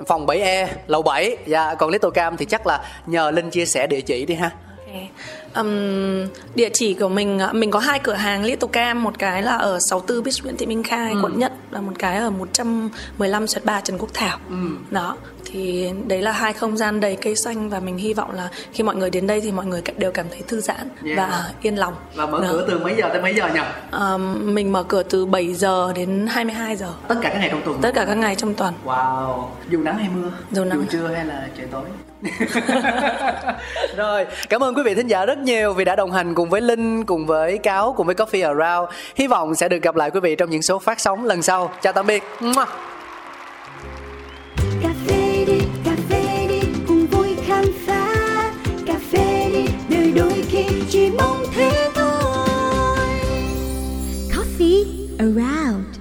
Phòng 7E lầu 7 dạ còn little cam thì chắc là nhờ linh chia sẻ địa chỉ đi ha. Okay. Um, địa chỉ của mình mình có hai cửa hàng Little Cam một cái là ở 64 Bích Nguyễn Thị Minh Khai ừ. quận Nhất và một cái ở 115 Sẹt 3 Trần Quốc Thảo ừ. đó thì đấy là hai không gian đầy cây xanh và mình hy vọng là khi mọi người đến đây thì mọi người đều cảm thấy thư giãn yeah. và yên lòng và mở đó. cửa từ mấy giờ tới mấy giờ nhỉ um, mình mở cửa từ 7 giờ đến 22 giờ tất cả các ngày trong tuần tất cả các ngày trong tuần wow dù nắng hay mưa dù nắng dù trưa hay là trời tối rồi cảm ơn quý vị thính giả rất nhiều vì đã đồng hành cùng với linh, cùng với cáo, cùng với coffee around. Hy vọng sẽ được gặp lại quý vị trong những số phát sóng lần sau. Chào tạm biệt. Cà phê đi, cà phê đi, cùng vui khám phá. Cà phê đi đời đôi khi chỉ mong thế thôi. Coffee around.